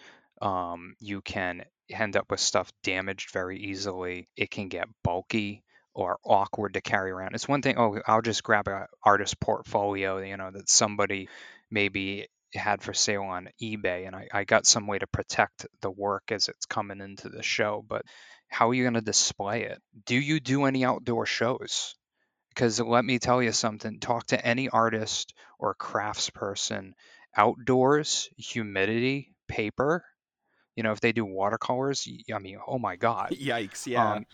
Um, you can end up with stuff damaged very easily. It can get bulky or awkward to carry around. It's one thing. Oh, I'll just grab a artist portfolio, you know, that somebody maybe had for sale on eBay, and I, I got some way to protect the work as it's coming into the show. But how are you going to display it? Do you do any outdoor shows? Because let me tell you something talk to any artist or craftsperson outdoors humidity paper you know if they do watercolors I mean oh my god Yikes! Yeah. um,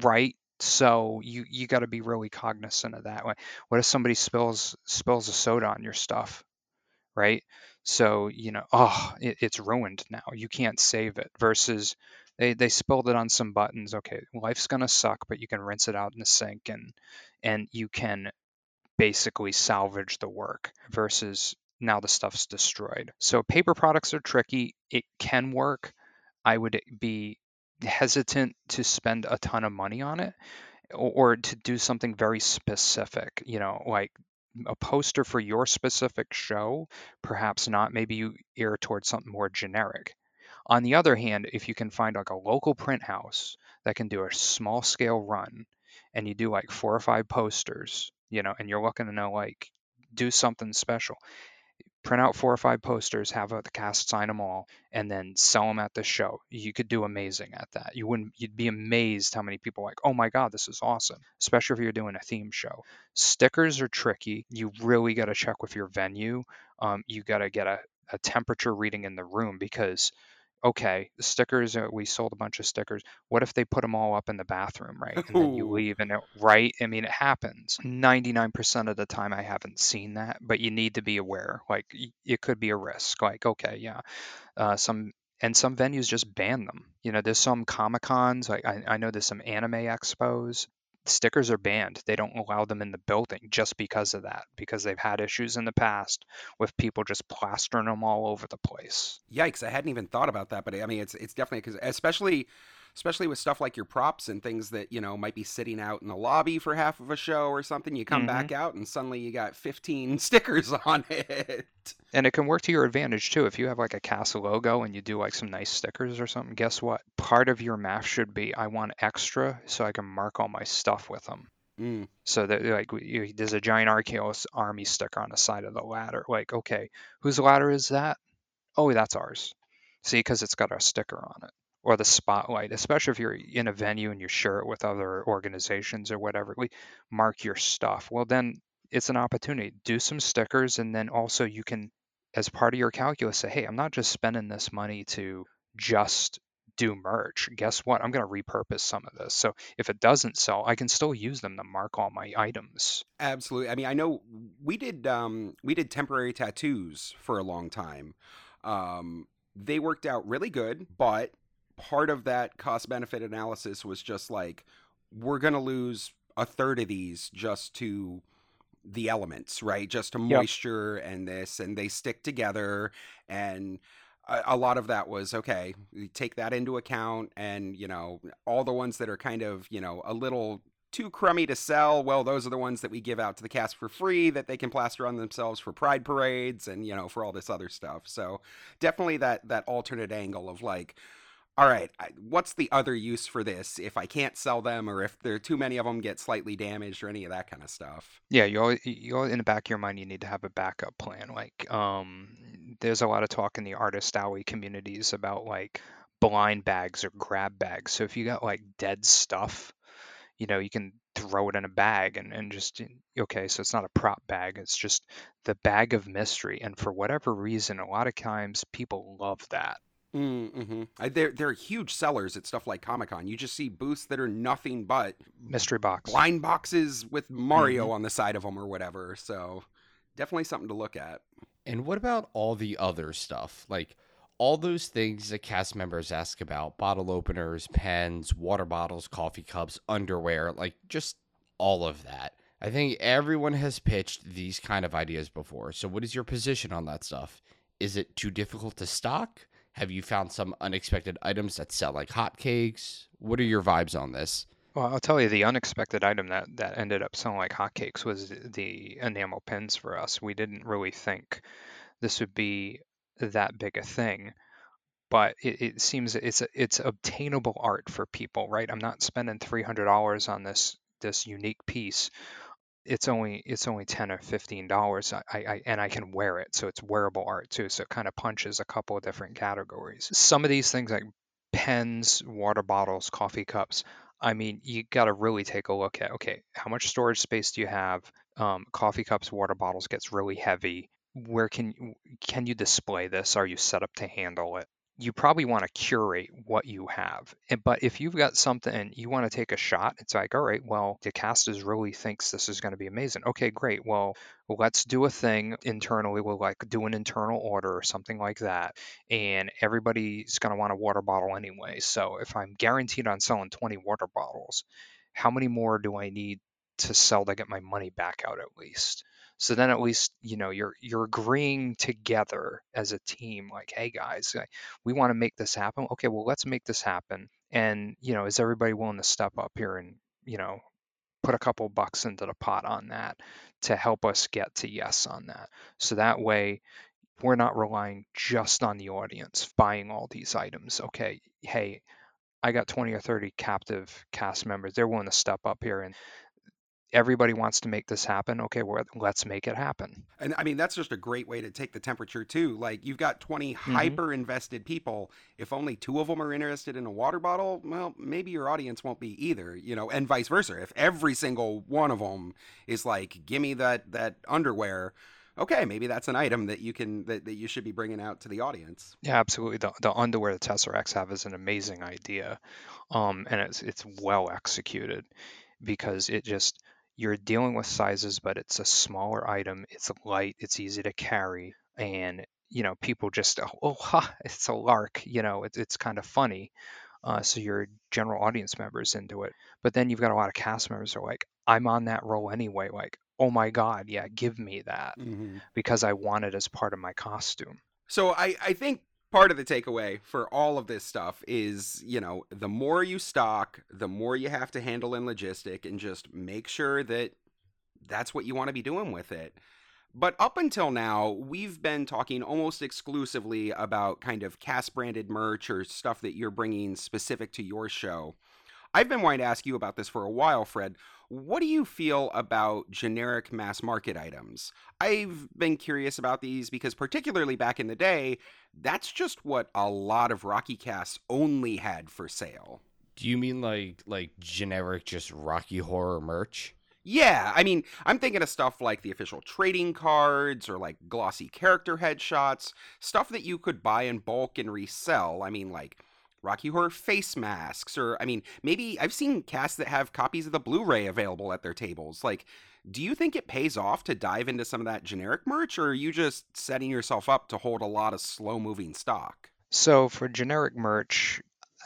right so you you got to be really cognizant of that what if somebody spills spills a soda on your stuff right so you know oh it, it's ruined now you can't save it versus they they spilled it on some buttons okay life's gonna suck but you can rinse it out in the sink and and you can basically salvage the work versus now the stuff's destroyed. So paper products are tricky it can work. I would be hesitant to spend a ton of money on it or, to do something very specific you know like a poster for your specific show perhaps not maybe you err towards something more generic. On the other hand if you can find like a local print house that can do a small scale run and you do like four or five posters you know and you're looking to know like do something special print out four or five posters, have the cast sign them all, and then sell them at the show. You could do amazing at that. You wouldn't. You'd be amazed how many people like, oh my god, this is awesome. Especially if you're doing a theme show. Stickers are tricky. You really got to check with your venue. Um, you got to get a, a temperature reading in the room because. Okay, the stickers. Uh, we sold a bunch of stickers. What if they put them all up in the bathroom, right? And then you leave, and it, right? I mean, it happens. Ninety-nine percent of the time, I haven't seen that, but you need to be aware. Like, it could be a risk. Like, okay, yeah, uh, some and some venues just ban them. You know, there's some Comic Cons, I, I know there's some anime expos. Stickers are banned. They don't allow them in the building just because of that, because they've had issues in the past with people just plastering them all over the place. Yikes! I hadn't even thought about that, but I mean, it's it's definitely because especially especially with stuff like your props and things that you know might be sitting out in the lobby for half of a show or something you come mm-hmm. back out and suddenly you got 15 (laughs) stickers on it and it can work to your advantage too if you have like a castle logo and you do like some nice stickers or something guess what part of your math should be i want extra so i can mark all my stuff with them Mm. So that like you, there's a giant RKO's army sticker on the side of the ladder. Like, okay, whose ladder is that? Oh, that's ours. See, because it's got our sticker on it or the spotlight, especially if you're in a venue and you share it with other organizations or whatever. We mark your stuff. Well, then it's an opportunity. Do some stickers, and then also you can, as part of your calculus, say, hey, I'm not just spending this money to just do merch. Guess what? I'm going to repurpose some of this. So if it doesn't sell, I can still use them to mark all my items. Absolutely. I mean, I know we did um, we did temporary tattoos for a long time. Um, they worked out really good, but part of that cost benefit analysis was just like we're going to lose a third of these just to the elements, right? Just to moisture yep. and this, and they stick together. And a, a, lot of that was okay, we take that into account. And, you know, all the ones that are kind of, you know, a little too crummy to sell, well, those are the ones that we give out to the cast for free that they can plaster on themselves for pride parades and, you know, for all this other stuff. So definitely that, that alternate angle of like, all right, what's the other use for this if I can't sell them or if there are too many of them get slightly damaged or any of that kind of stuff? Yeah, you always, you always, in the back of your mind, you need to have a backup plan. Like, um, there's a lot of talk in the artist alley communities about like blind bags or grab bags. So if you got like dead stuff, you know, you can throw it in a bag and, and just okay so it's not a prop bag it's just the bag of mystery and for whatever reason a lot of times people love that Mm-hmm. I, they're they're huge sellers at stuff like Comic Con. You just see booths that are nothing but mystery box, blind boxes with Mario mm-hmm. on the side of them or whatever. So definitely something to look at. And what about all the other stuff, like all those things that cast members ask about: bottle openers, pens, water bottles, coffee cups, underwear, like just all of that. I think everyone has pitched these kind of ideas before. So, what is your position on that stuff? Is it too difficult to stock? Have you found some unexpected items that sell like hotcakes? What are your vibes on this? Well, I'll tell you, the unexpected item that, that ended up selling like hotcakes was the enamel pins for us. We didn't really think this would be that big a thing, but it, it seems it's it's obtainable art for people, right? I'm not spending three hundred dollars on this this unique piece it's only it's only 10 or 15 dollars I, I and i can wear it so it's wearable art too so it kind of punches a couple of different categories. Some of these things like pens water bottles coffee cups i mean you got to really take a look at okay how much storage space do you have? Um, coffee cups water bottles gets really heavy. Where can can you display this? Are you set up to handle it you probably want to curate what you have. But if you've got something and you want to take a shot, it's like, all right, well, the casters really thinks this is going to be amazing. Okay, great. Well, let's do a thing internally. We'll like do an internal order or something like that. And everybody's going to want a water bottle anyway. So if I'm guaranteed on selling 20 water bottles, how many more do I need to sell to get my money back out at least? So then at least you know you're you're agreeing together as a team. Like, hey guys, we want to make this happen. Okay, well let's make this happen. And you know, is everybody willing to step up here and you know put a couple bucks into the pot on that to help us get to yes on that. So that way we're not relying just on the audience buying all these items. Okay, hey, I got 20 or 30 captive cast members. They're willing to step up here and everybody wants to make this happen. Okay, well, let's make it happen. And I mean, that's just a great way to take the temperature too. Like you've got 20 mm-hmm. hyper invested people. If only two of them are interested in a water bottle, well, maybe your audience won't be either, you know, and vice versa. If every single one of them is like, give me that, that underwear, okay, maybe that's an item that you can that, that you should be bringing out to the audience. Yeah, absolutely. The, the underwear the Tesseract have is an amazing idea, um, and it's it's well executed because it just you're dealing with sizes, but it's a smaller item. It's light. It's easy to carry, and you know people just oh, oh ha, it's a lark you know it, it's kind of funny uh, so your general audience members into it but then you've got a lot of cast members who are like i'm on that role anyway like oh my god yeah give me that Mhm. because i want it as part of my costume So I, I think part of the takeaway for all of this stuff is, you know, the more you stock, the more you have to handle in logistic and just make sure that that's what you want to be doing with it. But up until now, we've been talking almost exclusively about kind of cast branded merch or stuff that you're bringing specific to your show. I've been wanting to ask you about this for a while, Fred. What do you feel about generic mass market items? I've been curious about these because, particularly back in the day, that's just what a lot of Rocky casts only had for sale. Do you mean like like generic just Rocky Horror merch? Yeah, I mean, I'm thinking of stuff like the official trading cards or like glossy character headshots, stuff that you could buy in bulk and resell. I mean, like Rocky Horror face masks, or I mean, maybe I've seen casts that have copies of the Blu ray available at their tables. Like, do you think it pays off to dive into some of that generic merch, or are you just setting yourself up to hold a lot of slow moving stock? So for generic merch,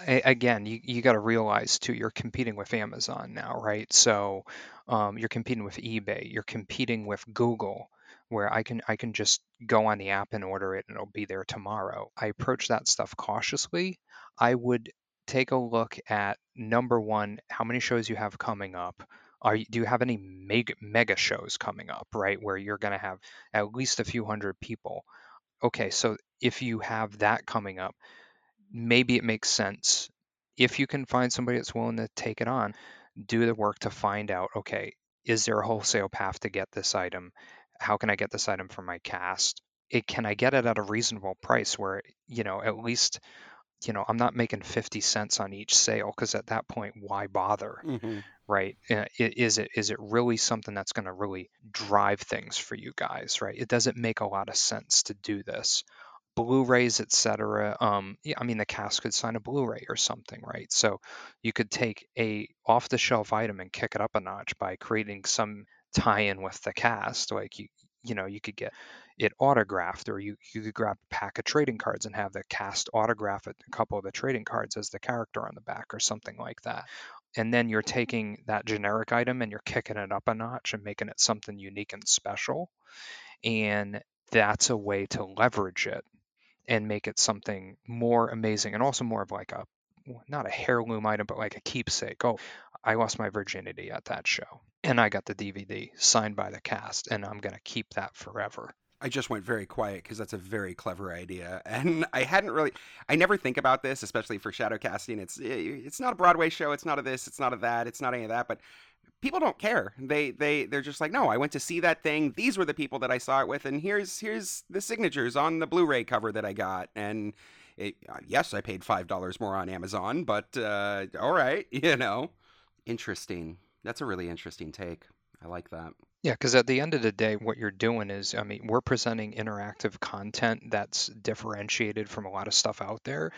again, you, you got to realize too, you're competing with Amazon now, right? So um, you're competing with eBay, you're competing with Google, where I can I can just go on the app and order it and it'll be there tomorrow. I approach that stuff cautiously. I would take a look at number one, how many shows you have coming up. Are you, do you have any mega mega shows coming up, right? Where you're going to have at least a few hundred people. Okay, so if you have that coming up, maybe it makes sense if you can find somebody that's willing to take it on do the work to find out okay is there a wholesale path to get this item how can i get this item for my cast it can i get it at a reasonable price where you know at least you know i'm not making 50 cents on each sale because at that point why bother? Mm-hmm. right? Is it is it really something that's going to really drive things for you guys right? It doesn't make a lot of sense to do this. Blu-rays etc um yeah, i mean the cast could sign a blu-ray or something right? So you could take a off-the-shelf item and kick it up a notch by creating some tie-in with the cast like you you know you could get it autographed or you you could grab a pack of trading cards and have the cast autograph a couple of the trading cards as the character on the back or something like that. And then you're taking that generic item and you're kicking it up a notch and making it something unique and special. And that's a way to leverage it and make it something more amazing and also more of like a not a heirloom item but like a keepsake. Oh i lost my virginity at that show and i got the dvd signed by the cast and i'm going to keep that forever I just went very quiet because that's a very clever idea, (laughs) and I hadn't really. I never think about this, especially for shadow casting. It's eh, it's not a Broadway show. It's not a this. It's not a that. It's not any of that. But people don't care. They they they're just like, no, I went to see that thing. These were the people that I saw it with, and here's here's the signatures on the Blu-ray cover that I got, and. It, uh, yes, I paid five dollars more on Amazon, but uh, all right, (laughs) you know, interesting. That's a really interesting take. I like that. Yeah, because at the end of the day, what you're doing is, I mean, we're presenting interactive content that's differentiated from a lot of stuff out there.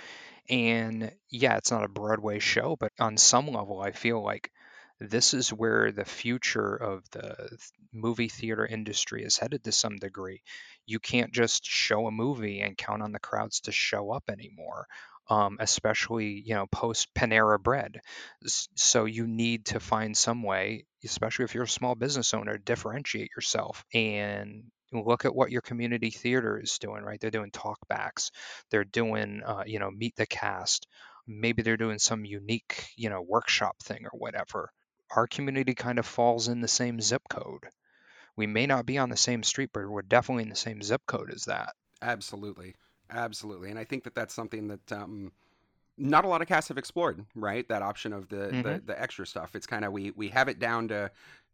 And yeah, it's not a Broadway show, but on some level, I feel like this is where the future of the movie theater industry is headed to some degree. You can't just show a movie and count on the crowds to show up anymore. Um, especially you know post Panera Bread, so you need to find some way especially if you're a small business owner, differentiate yourself and look at what your community theater is doing, right? They're doing talkbacks, they're doing, uh, you know, meet the cast. Maybe they're doing some unique, you know, workshop thing or whatever. Our community kind of falls in the same zip code. We may not be on the same street, but we're definitely in the same zip code as that. Absolutely, absolutely, and I think that that's something that um, not a lot of casts have explored. Right, that option of the the, Mhm. the extra stuff. It's kind of we we have it down to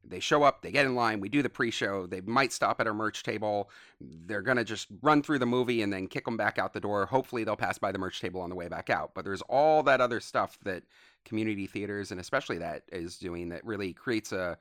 they show up, they get in line, we do the pre-show. They might stop at our merch table. They're gonna just run through the movie and then kick them back out the door. Hopefully, they'll pass by the merch table on the way back out. But there's all that other stuff that community theaters and especially that is doing that really creates a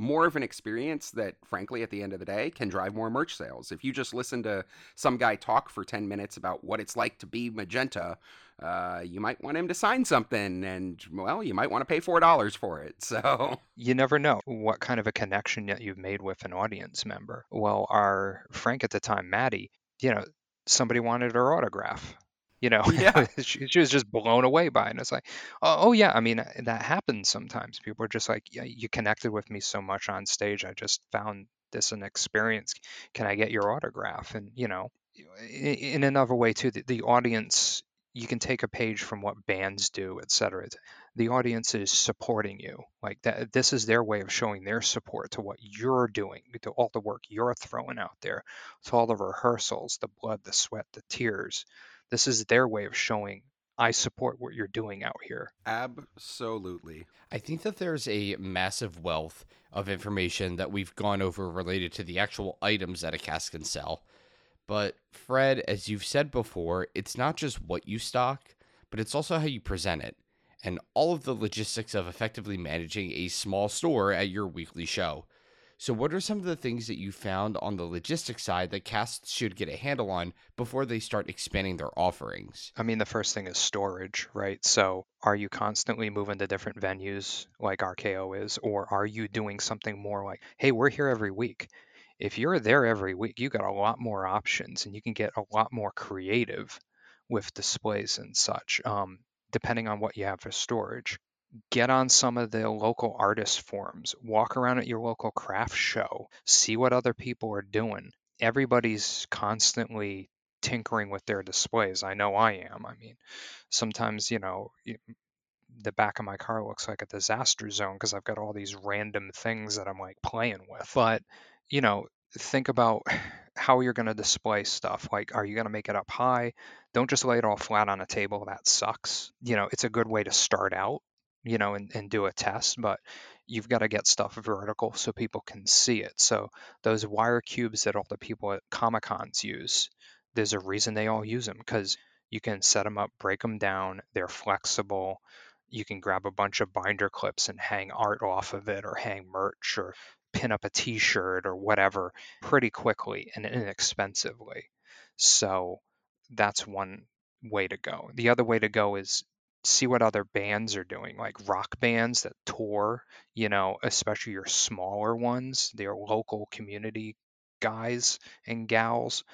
more of an experience that frankly at the end of the day can drive more merch sales if you just listen to some guy talk for 10 minutes about what it's like to be magenta uh, you might want him to sign something and well you might want to pay four dollars for it (laughs) so You never know what kind of a connection that you've made with an audience member. Well, our Frank at the time, Maddie, you know, somebody wanted her autograph. You know, (laughs) Yeah. she, she was just blown away by it. And it's like, oh, oh, yeah. I mean, that happens sometimes. People are just like, yeah, you connected with me so much on stage. I just found this an experience. Can I get your autograph? And you know, in, in another way too, the, the audience you can take a page from what bands do, etc. The audience is supporting you. Like that this is their way of showing their support to what you're doing, to all the work you're throwing out there, to all the rehearsals, the blood, the sweat, the tears. This is their way of showing I support what you're doing out here. Absolutely. I think that there's a massive wealth of information that we've gone over related to the actual items that a cast can sell. But Fred, as you've said before, it's not just what you stock, but it's also how you present it and all of the logistics of effectively managing a small store at your weekly show. So, what are some of the things that you found on the logistics side that casts should get a handle on before they start expanding their offerings? I mean, the first thing is storage, right? So, are you constantly moving to different venues like RKO is, or are you doing something more like, hey, we're here every week? If you're there every week, you got a lot more options and you can get a lot more creative with displays and such, um, depending on what you have for storage get on some of the local artist forums, walk around at your local craft show, see what other people are doing. Everybody's constantly tinkering with their displays. I know I am. I mean, sometimes, you know, the back of my car looks like a disaster zone because I've got all these random things that I'm like playing with. But, you know, think about how you're going to display stuff. Like, are you going to make it up high? Don't just lay it all flat on a table. That sucks. You know, it's a good way to start out you know, and, and do a test, but you've got to get stuff vertical so people can see it. So those wire cubes that all the people at Comic Cons use, there's a reason they all use them because you can set them up, break them down, they're flexible. You can grab a bunch of binder clips and hang art off of it or hang merch or pin up a t-shirt or whatever pretty quickly and inexpensively. So that's one way to go. The other way to go is see what other bands are doing, like rock bands that tour, you know, especially your smaller ones, their local community guys and gals.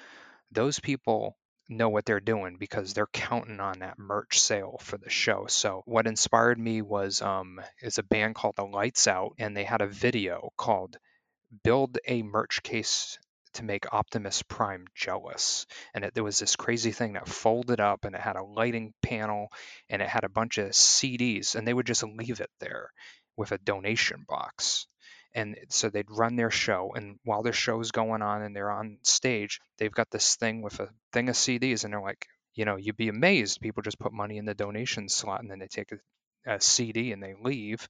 Those people know what they're doing because they're counting on that merch sale for the show. So what inspired me was um is a band called The Lights Out and they had a video called Build a Merch Case to make Optimus Prime jealous. And it, there was this crazy thing that folded up and it had a lighting panel and it had a bunch of CDs, and they would just leave it there with a donation box. And so they'd run their show, and while their show's going on and they're on stage, they've got this thing with a thing of CDs, and they're like, you know, you'd be amazed. People just put money in the donation slot and then they take a, a CD and they leave,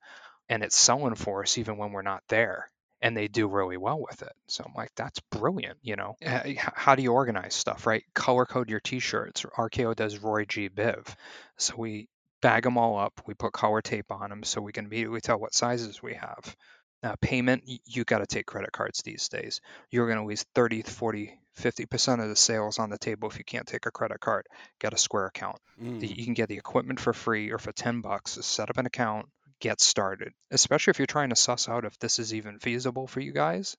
and it's selling for us even when we're not there and they do really well with it. So I'm like, that's brilliant. You know, how do you organize stuff, right? Color code your T-shirts. RKO does Roy G. Biv, so we bag them all up. We put color tape on them so we can immediately tell what sizes we have. Now, payment, you got to take credit cards these days. You're going to lose 30, 40, 50% of the sales on the table if you can't take a credit card. Get a Square account. Mm. You can get the equipment for free or for 10 bucks. Set up an account, get started, especially if you're trying to suss out if this is even feasible for you guys.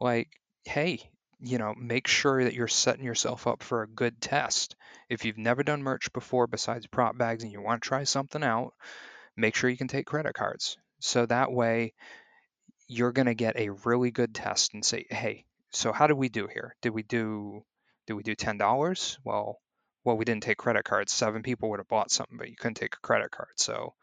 Like, hey, you know, make sure that you're setting yourself up for a good test. If you've never done merch before besides prop bags and you want to try something out, make sure you can take credit cards. So that way you're going to get a really good test and say, "Hey, so how did we do here? Did we do did we do $10?" Well, well, we didn't take credit cards. Seven people would have bought something, but you couldn't take a credit card. So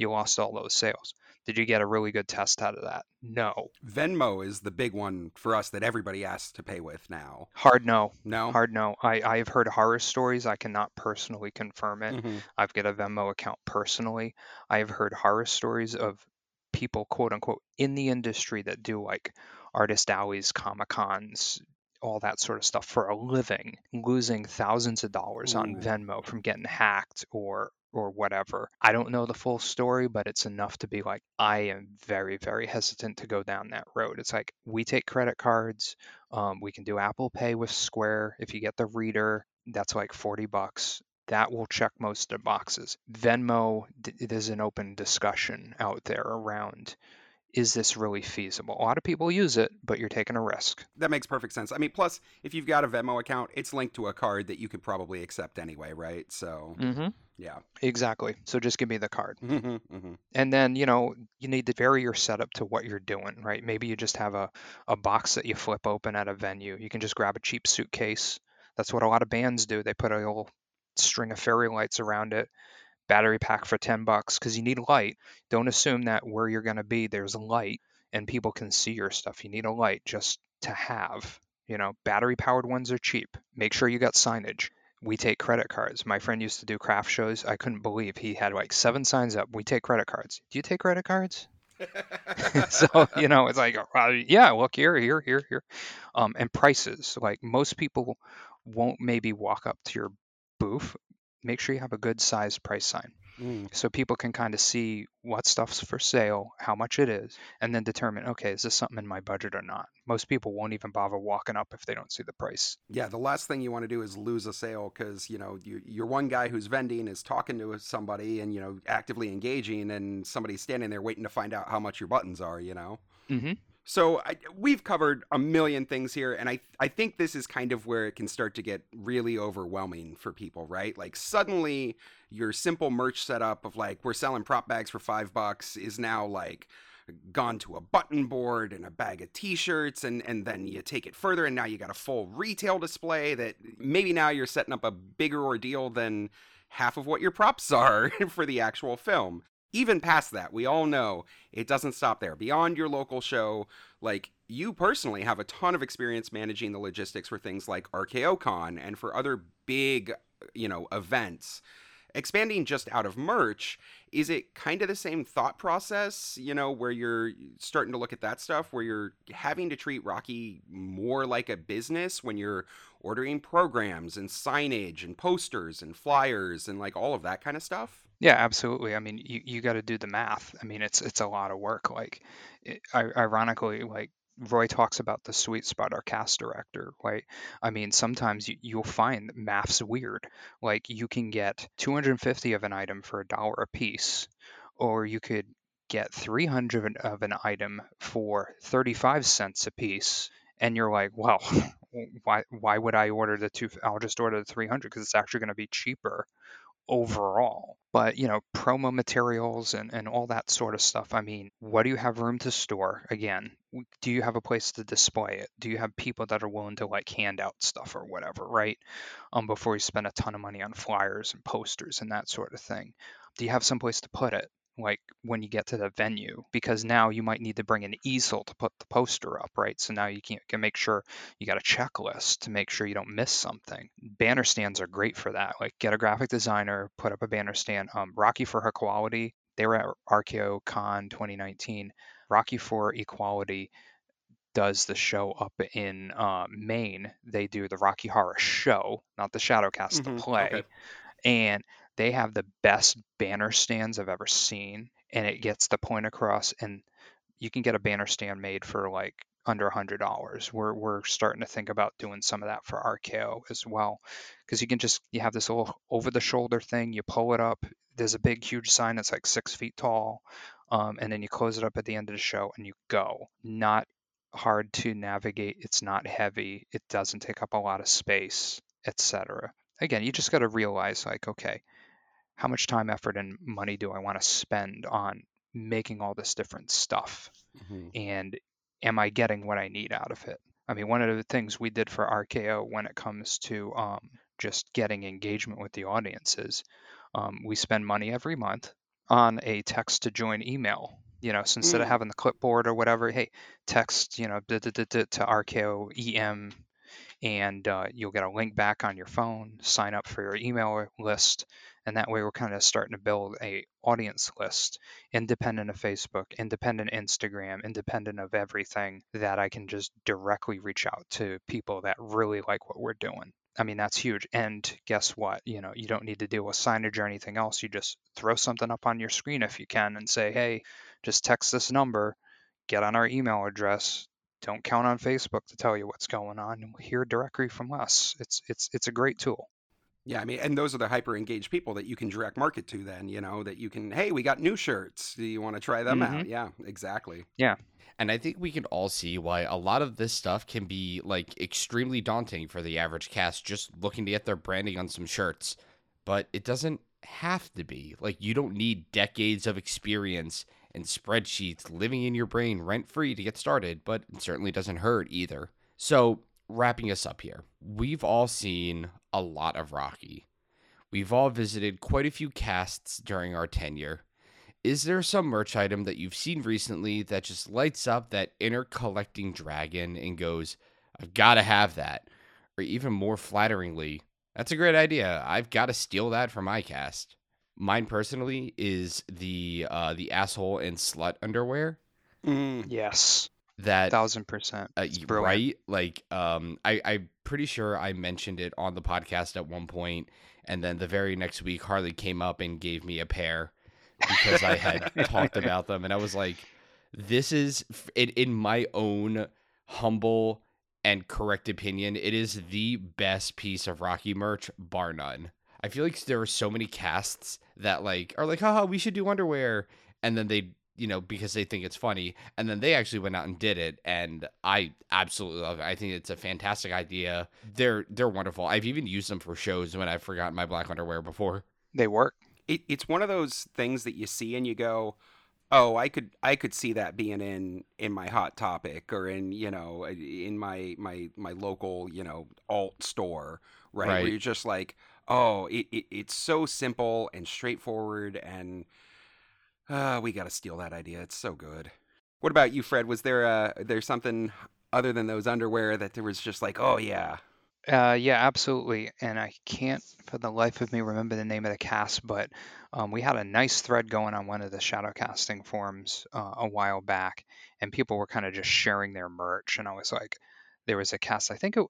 you lost all those sales. Did you get a really good test out of that? No. Venmo is the big one for us that everybody asks to pay with now. Hard no. No. Hard no. I, I have heard horror stories. I cannot personally confirm it. Mhm. I've got a Venmo account personally. I have heard horror stories of people, quote unquote, in the industry that do like artist alleys, comic cons, all that sort of stuff for a living, losing thousands of dollars on Venmo from getting hacked or or whatever. I don't know the full story, but it's enough to be like, I am very, very hesitant to go down that road. It's like we take credit cards. Um, we can do Apple Pay with Square. If you get the reader, that's like 40 bucks. That will check most of the boxes. Venmo, th- there's an open discussion out there around is this really feasible? A lot of people use it, but you're taking a risk. That makes perfect sense. I mean, plus, if you've got a Venmo account, it's linked to a card that you could probably accept anyway, right? So, Mm-hmm. yeah. Exactly. So just give me the card. (laughs) hmm hmm And then, you know, you need to vary your setup to what you're doing, right? Maybe you just have a, a box that you flip open at a venue. You can just grab a cheap suitcase. That's what a lot of bands do. They put a little string of fairy lights around it, battery pack for 10 bucks because you need light. Don't assume that where you're going to be, there's light and people can see your stuff. You need a light just to have. You know, battery powered ones are cheap. Make sure you got signage we take credit cards. My friend used to do craft shows. I couldn't believe he had like seven signs up. We take credit cards. Do you take credit cards? (laughs) so you know, it's like, yeah, look here, here, here, here, um, and prices. Like most people won't maybe walk up to your booth. Make sure you have a good sized price sign Mm. so people can kind of see what stuff's for sale, how much it is, and then determine, okay, is this something in my budget or not? Most people won't even bother walking up if they don't see the price. Yeah, the last thing you want to do is lose a sale because you know you, you're one guy who's vending is talking to somebody and you know actively engaging, and somebody's standing there waiting to find out how much your buttons are. You know. Mm-hmm. So I, we've covered a million things here, and I I think this is kind of where it can start to get really overwhelming for people, right? Like suddenly your simple merch setup of like we're selling prop bags for five bucks is now like gone to a button board and a bag of t-shirts and and then you take it further and now you got a full retail display that maybe now you're setting up a bigger ordeal than half of what your props (laughs) are for the actual film even past that, we all know it doesn't stop there. Beyond your local show, like you personally have a ton of experience managing the logistics for things like RKOCon and for other big, you know, events. Expanding just out of merch, is it kind of the same thought process, you know, where you're starting to look at that stuff, where you're having to treat Rocky more like a business when you're ordering programs and signage and posters and flyers and like all of that kind of stuff? Yeah, absolutely. I mean, you, you got to do the math. I mean, it's it's a lot of work. Like, it, ironically, like Roy talks about the sweet spot, our cast director, right? I mean, sometimes you, you'll find math's weird. Like, you can get 250 of an item for a dollar a piece, or you could get 300 of an item for 35 cents a piece, and you're like, well, (laughs) why why would I order the two? I'll just order the 300 because it's actually going to be cheaper overall. But, you know, promo materials and, and all that sort of stuff. I mean, what do you have room to store? Again, do you have a place to display it? Do you have people that are willing to like hand out stuff or whatever, right? Um, before you spend a ton of money on flyers and posters and that sort of thing. Do you have some place to put it? Like when you get to the venue because now you might need to bring an easel to put the poster up right so now you can, can make sure you got a checklist to make sure you don't miss something banner stands are great for that like get a graphic designer put up a banner stand um, rocky for equality they were at RKO Con 2019 rocky for equality does the show up in uh, Maine. They do the Rocky Horror Show, not the Shadowcast, Mhm, the play. okay. And they have the best banner stands I've ever seen, and it gets the point across. And you can get a banner stand made for like under a hundred dollars. We're we're starting to think about doing some of that for RKO as well, because you can just you have this little over the shoulder thing. You pull it up. There's a big huge sign that's like six feet tall, um, and then you close it up at the end of the show and you go. Not hard to navigate. It's not heavy. It doesn't take up a lot of space, etc. Again, you just got to realize like, okay, how much time, effort, and money do I want to spend on making all this different stuff? Mhm. And am I getting what I need out of it? I mean, one of the things we did for RKO when it comes to um, just getting engagement with the audiences, um, we spend money every month on a text to join email. You know, so instead of Mm. having the clipboard or whatever, hey, text, you know, to RKO EM and uh, you'll get a link back on your phone sign up for your email list and that way we're kind of starting to build a audience list independent of facebook independent instagram independent of everything that i can just directly reach out to people that really like what we're doing i mean that's huge and guess what you know you don't need to deal with signage or anything else you just throw something up on your screen if you can and say hey just text this number get on our email address don't count on Facebook to tell you what's going on. Hear directly from us. It's it's it's a great tool. Yeah, I mean, and those are the hyper engaged people that you can direct market to. Then you know that you can. Hey, we got new shirts. Do you want to try them out? Mhm. Yeah, exactly. Yeah, and I think we can all see why a lot of this stuff can be like extremely daunting for the average cast just looking to get their branding on some shirts. But it doesn't have to be. Like you don't need decades of experience and spreadsheets living in your brain rent free to get started, but it certainly doesn't hurt either. So, wrapping us up here, we've all seen a lot of Rocky. We've all visited quite a few casts during our tenure. Is there some merch item that you've seen recently that just lights up that inner collecting dragon and goes, I've got to have that? Or even more flatteringly, that's a great idea. I've got to steal that for my cast. Mine personally is the uh, the asshole and slut underwear Mm, Yes, that thousand percent. uh, It's y- brilliant. right? Like, um, I, I'm pretty sure I mentioned it on the podcast at one point, and then the very next week, Harley came up and gave me a pair because I had talked (laughs) about them, and I was like, "This is, in, in my own humble and correct opinion, it is the best piece of Rocky merch, bar none." I feel like there are so many casts that like are like, haha, we should do underwear. And then they, you know, because they think it's funny. And then they actually went out and did it. And I absolutely love it. I think it's a fantastic idea. They're they're wonderful. I've even used them for shows when I've forgotten my black underwear before. They work. it, it's one of those things that you see and you go, "Oh, I could I could see that being in in my hot topic or in you know in my my my local you know alt store, right? Right. Where you're just like, oh, it, it it's so simple and straightforward, and uh, we got to steal that idea. It's so good. What about you, Fred? Was there uh there something other than those underwear that there was just like, oh yeah, Uh, yeah, absolutely. And I can't for the life of me remember the name of the cast, but um, we had a nice thread going on one of the shadow casting forums uh, a while back, and people were kind of just sharing their merch. And I was like, there was a cast, I think it,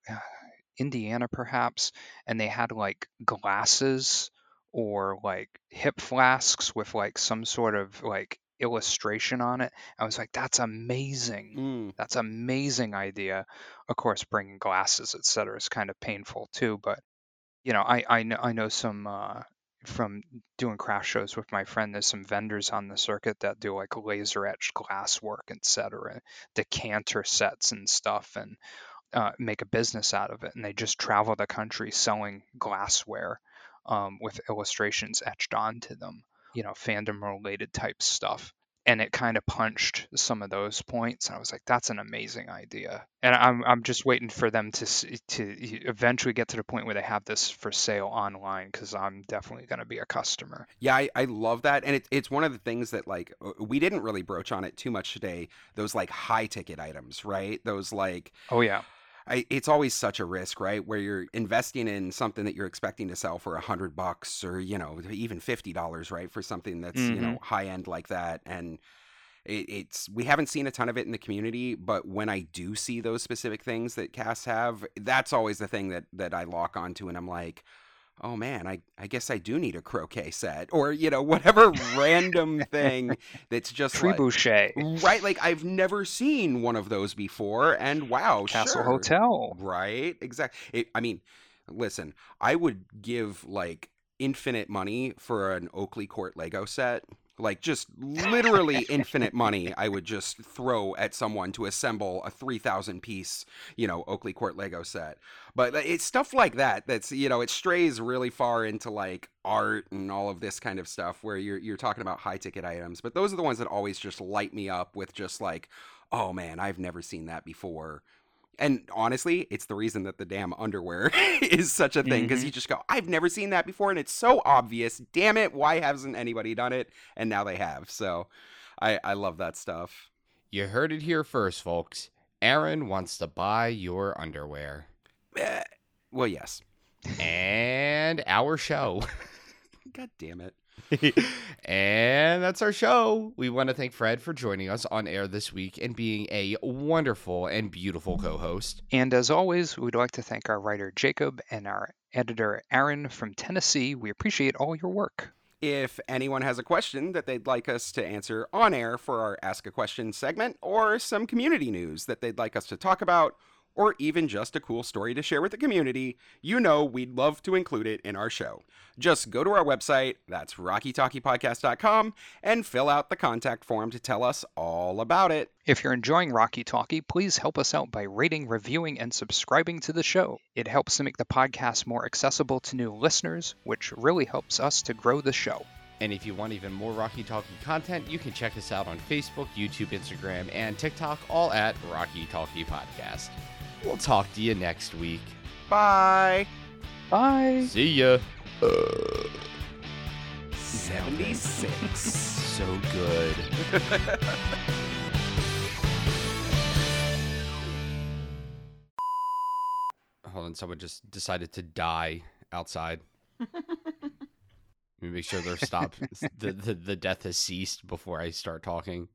Indiana perhaps, and they had like glasses or like hip flasks with like some sort of like illustration on it. I was like, that's amazing. mm, That's amazing idea. Of course, bringing glasses, et cetera, is kind of painful too. But you know, I I know I know some uh, from doing craft shows with my friend. There's some vendors on the circuit that do like laser etched glass work, et cetera, decanter sets and stuff, and uh, make a business out of it. And they just travel the country selling glassware um, with illustrations etched onto them. You know, fandom related type stuff and it kind of punched some of those points and i was like that's an amazing idea and i'm, I'm just waiting for them to to eventually get to the point where they have this for sale online because i'm definitely going to be a customer Yeah, I, I love that. And it, it's one of the things that, like, uh, we didn't really broach on it too much today. Those, like, high ticket items, right? Those, like, oh yeah I, it's always such a risk, right? Where you're investing in something that you're expecting to sell for a hundred bucks or, you know, even $50, right? For something that's, you know, mm-hmm. high end like that. And, it, it's we haven't seen a ton of it in the community, but when I do see those specific things that casts have, that's always the thing that that I lock onto, and I'm like, oh man, I I guess I do need a croquet set, or you know whatever random thing (laughs) that's just like, trebuchet right. Like I've never seen one of those before, and wow, castle sure. hotel Right, exactly. I mean, listen, I would give like infinite money for an Oakley Court Lego set. Like just literally (laughs) infinite money I would just throw at someone to assemble a 3000 piece, you know, Oakley Court Lego set. But it's stuff like that that's, you know, it strays really far into like art and all of this kind of stuff where you're you're talking about high ticket items, but those are the ones that always just light me up with just like, "Oh man, I've never seen that before." And honestly, it's the reason that the damn underwear (laughs) is such a thing because Mhm. you just go, I've never seen that before, and it's so obvious. Damn it, why hasn't anybody done it? And now they have. So, I I love that stuff. You heard it here first, folks. Aaron wants to buy your underwear. Eh, well, yes. And our show. (laughs) God damn it. (laughs) and that's our show. We want to thank Fred for joining us on air this week and being a wonderful and beautiful co host. and as always we'd like to thank our writer jacob and our editor aaron from tennessee we appreciate all your work If anyone has a question that they'd like us to answer on air for our Ask a Question segment, or some community news that they'd like us to talk about, or even just a cool story to share with the community, you know we'd love to include it in our show. Just go to our website, that's rockytalkypodcast.com, and fill out the contact form to tell us all about it. If you're enjoying Rocky Talkie, please help us out by rating, reviewing, and subscribing to the show. It helps to make the podcast more accessible to new listeners, which really helps us to grow the show. And if you want even more Rocky Talkie content, you can check us out on Facebook, YouTube, Instagram, and TikTok, all at Rocky Talkie Podcast. We'll talk to you next week. Bye. Bye. See ya. 76. (laughs) So good. (laughs) Hold on, someone just decided to die outside. (laughs) Let me make sure they're stopped. the, the the death has ceased before I start talking.